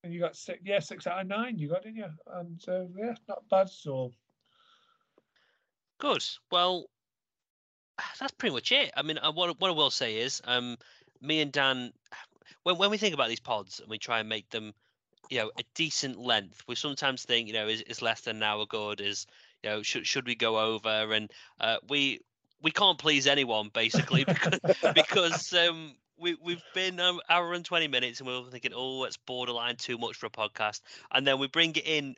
And you got six, yeah, six out of nine. You got, didn't you? And so yeah, not bad at all. Good. Well, that's pretty much it. I mean, uh, what what I will say is, um, me and Dan, when when we think about these pods and we try and make them, you know, a decent length, we sometimes think, you know, is is less than an hour good? Is you know, should should we go over? And uh, we we can't please anyone basically *laughs* because because um we we've been an hour and twenty minutes and we we're thinking, oh, it's borderline too much for a podcast, and then we bring it in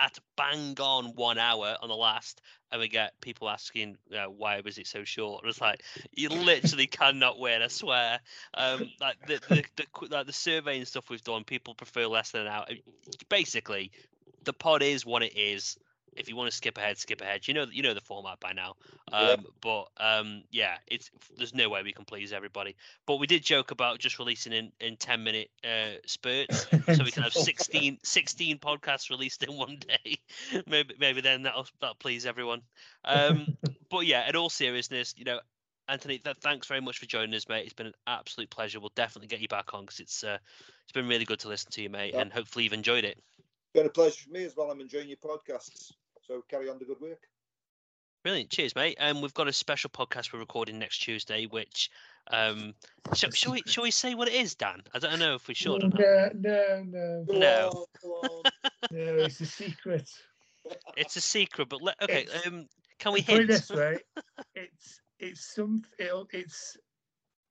at bang on one hour on the last, and we get people asking, uh, why was it so short? And it's like you literally *laughs* cannot win. I swear. Um, like the the, the like the survey and stuff we've done, people prefer less than an hour. Basically, the pod is what it is. If you want to skip ahead, skip ahead. You know you know the format by now. Um, Yeah. But um, yeah, it's there's no way we can please everybody. But we did joke about just releasing in in ten minute uh, spurts, *laughs* so we can have 16, 16 podcasts released in one day. *laughs* maybe maybe then that'll that'll please everyone. Um, *laughs* but yeah, in all seriousness, you know, Anthony, th- thanks very much for joining us, mate. It's been an absolute pleasure. We'll definitely get you back on because it's uh, it's been really good to listen to you, mate, Yeah. and hopefully you've enjoyed it. It's been a pleasure for me as well. I'm enjoying your podcasts. So carry on the good work. Brilliant, cheers, mate. And um, we've got a special podcast we're recording next Tuesday, which um, shall, shall we shall we say what it is, Dan? I don't know if we should. Or not. No, no, no, Go No. on, go on. *laughs* no. It's a secret. It's a secret, but let, okay. It's- Um, can we Put it hint? this way, *laughs* it's it's some it'll, it's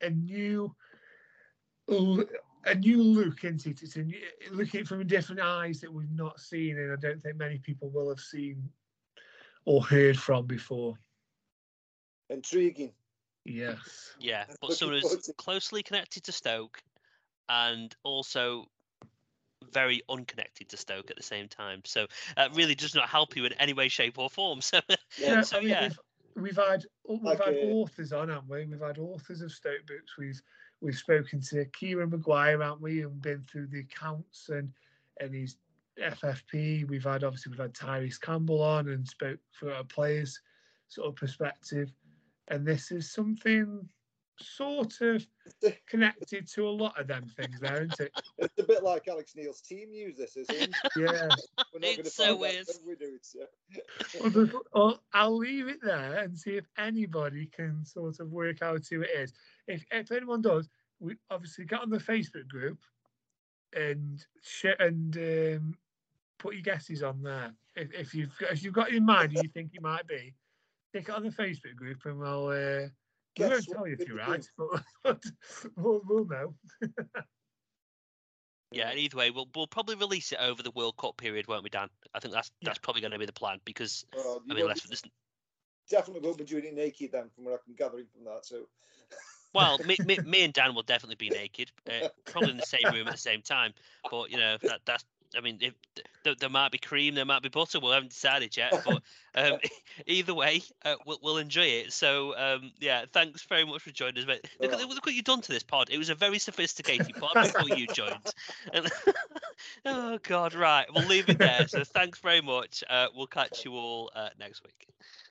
a new l- a new look into it. It's a new, looking from different eyes that we've not seen, and I don't think many people will have seen or heard from before. Intriguing. Yes. Yeah, but Looking someone who's closely connected to Stoke and also very unconnected to Stoke at the same time. So that really does not help you in any way, shape, or form. *laughs* So, Yeah, so I mean, yeah, we've, we've had we've Like, had uh, authors on, haven't we? We've had authors of Stoke books. We've we've spoken to Kieran Maguire, haven't we? And been through the accounts and and his FFP. We've had obviously we've had Tyrese Campbell on and spoke for a players sort of perspective. And this is something sort of connected to a lot of them things there, isn't it? *laughs* It's a bit like Alex Neil's team use this, isn't it? Yeah. *laughs* We're not It's gonna so find weird. we do it. So. *laughs* Well, the- well, I'll leave it there and see if anybody can sort of work out who it is. If if anyone does, we obviously get on the Facebook group and share and um, put your guesses on there. If, if you've got, if you've got in mind who you think it might be, stick it on the Facebook group and we'll. Uh, we won't tell you if you're right, *laughs* but we'll, we'll know. Yeah, and either way, we'll we'll probably release it over the World Cup period, won't we, Dan? I think that's that's probably going to be the plan because Well, you I mean, won't let's, be- definitely won't be doing it naked then, from what I can gathering from that. So. *laughs* Well, me, me, *laughs* me and Dan will definitely be naked, uh, probably in the same room at the same time. But you know, that that's. I mean, if, th- there might be cream, there might be butter. We haven't decided yet, but um, *laughs* *laughs* either way, uh, we'll, we'll enjoy it. So, um, yeah, thanks very much for joining us, mate. Look, at, look what you've done to this pod. It was a very sophisticated pod before you joined. And- oh God, right. We'll leave it there. So, thanks very much. Uh, we'll catch you all uh, next week.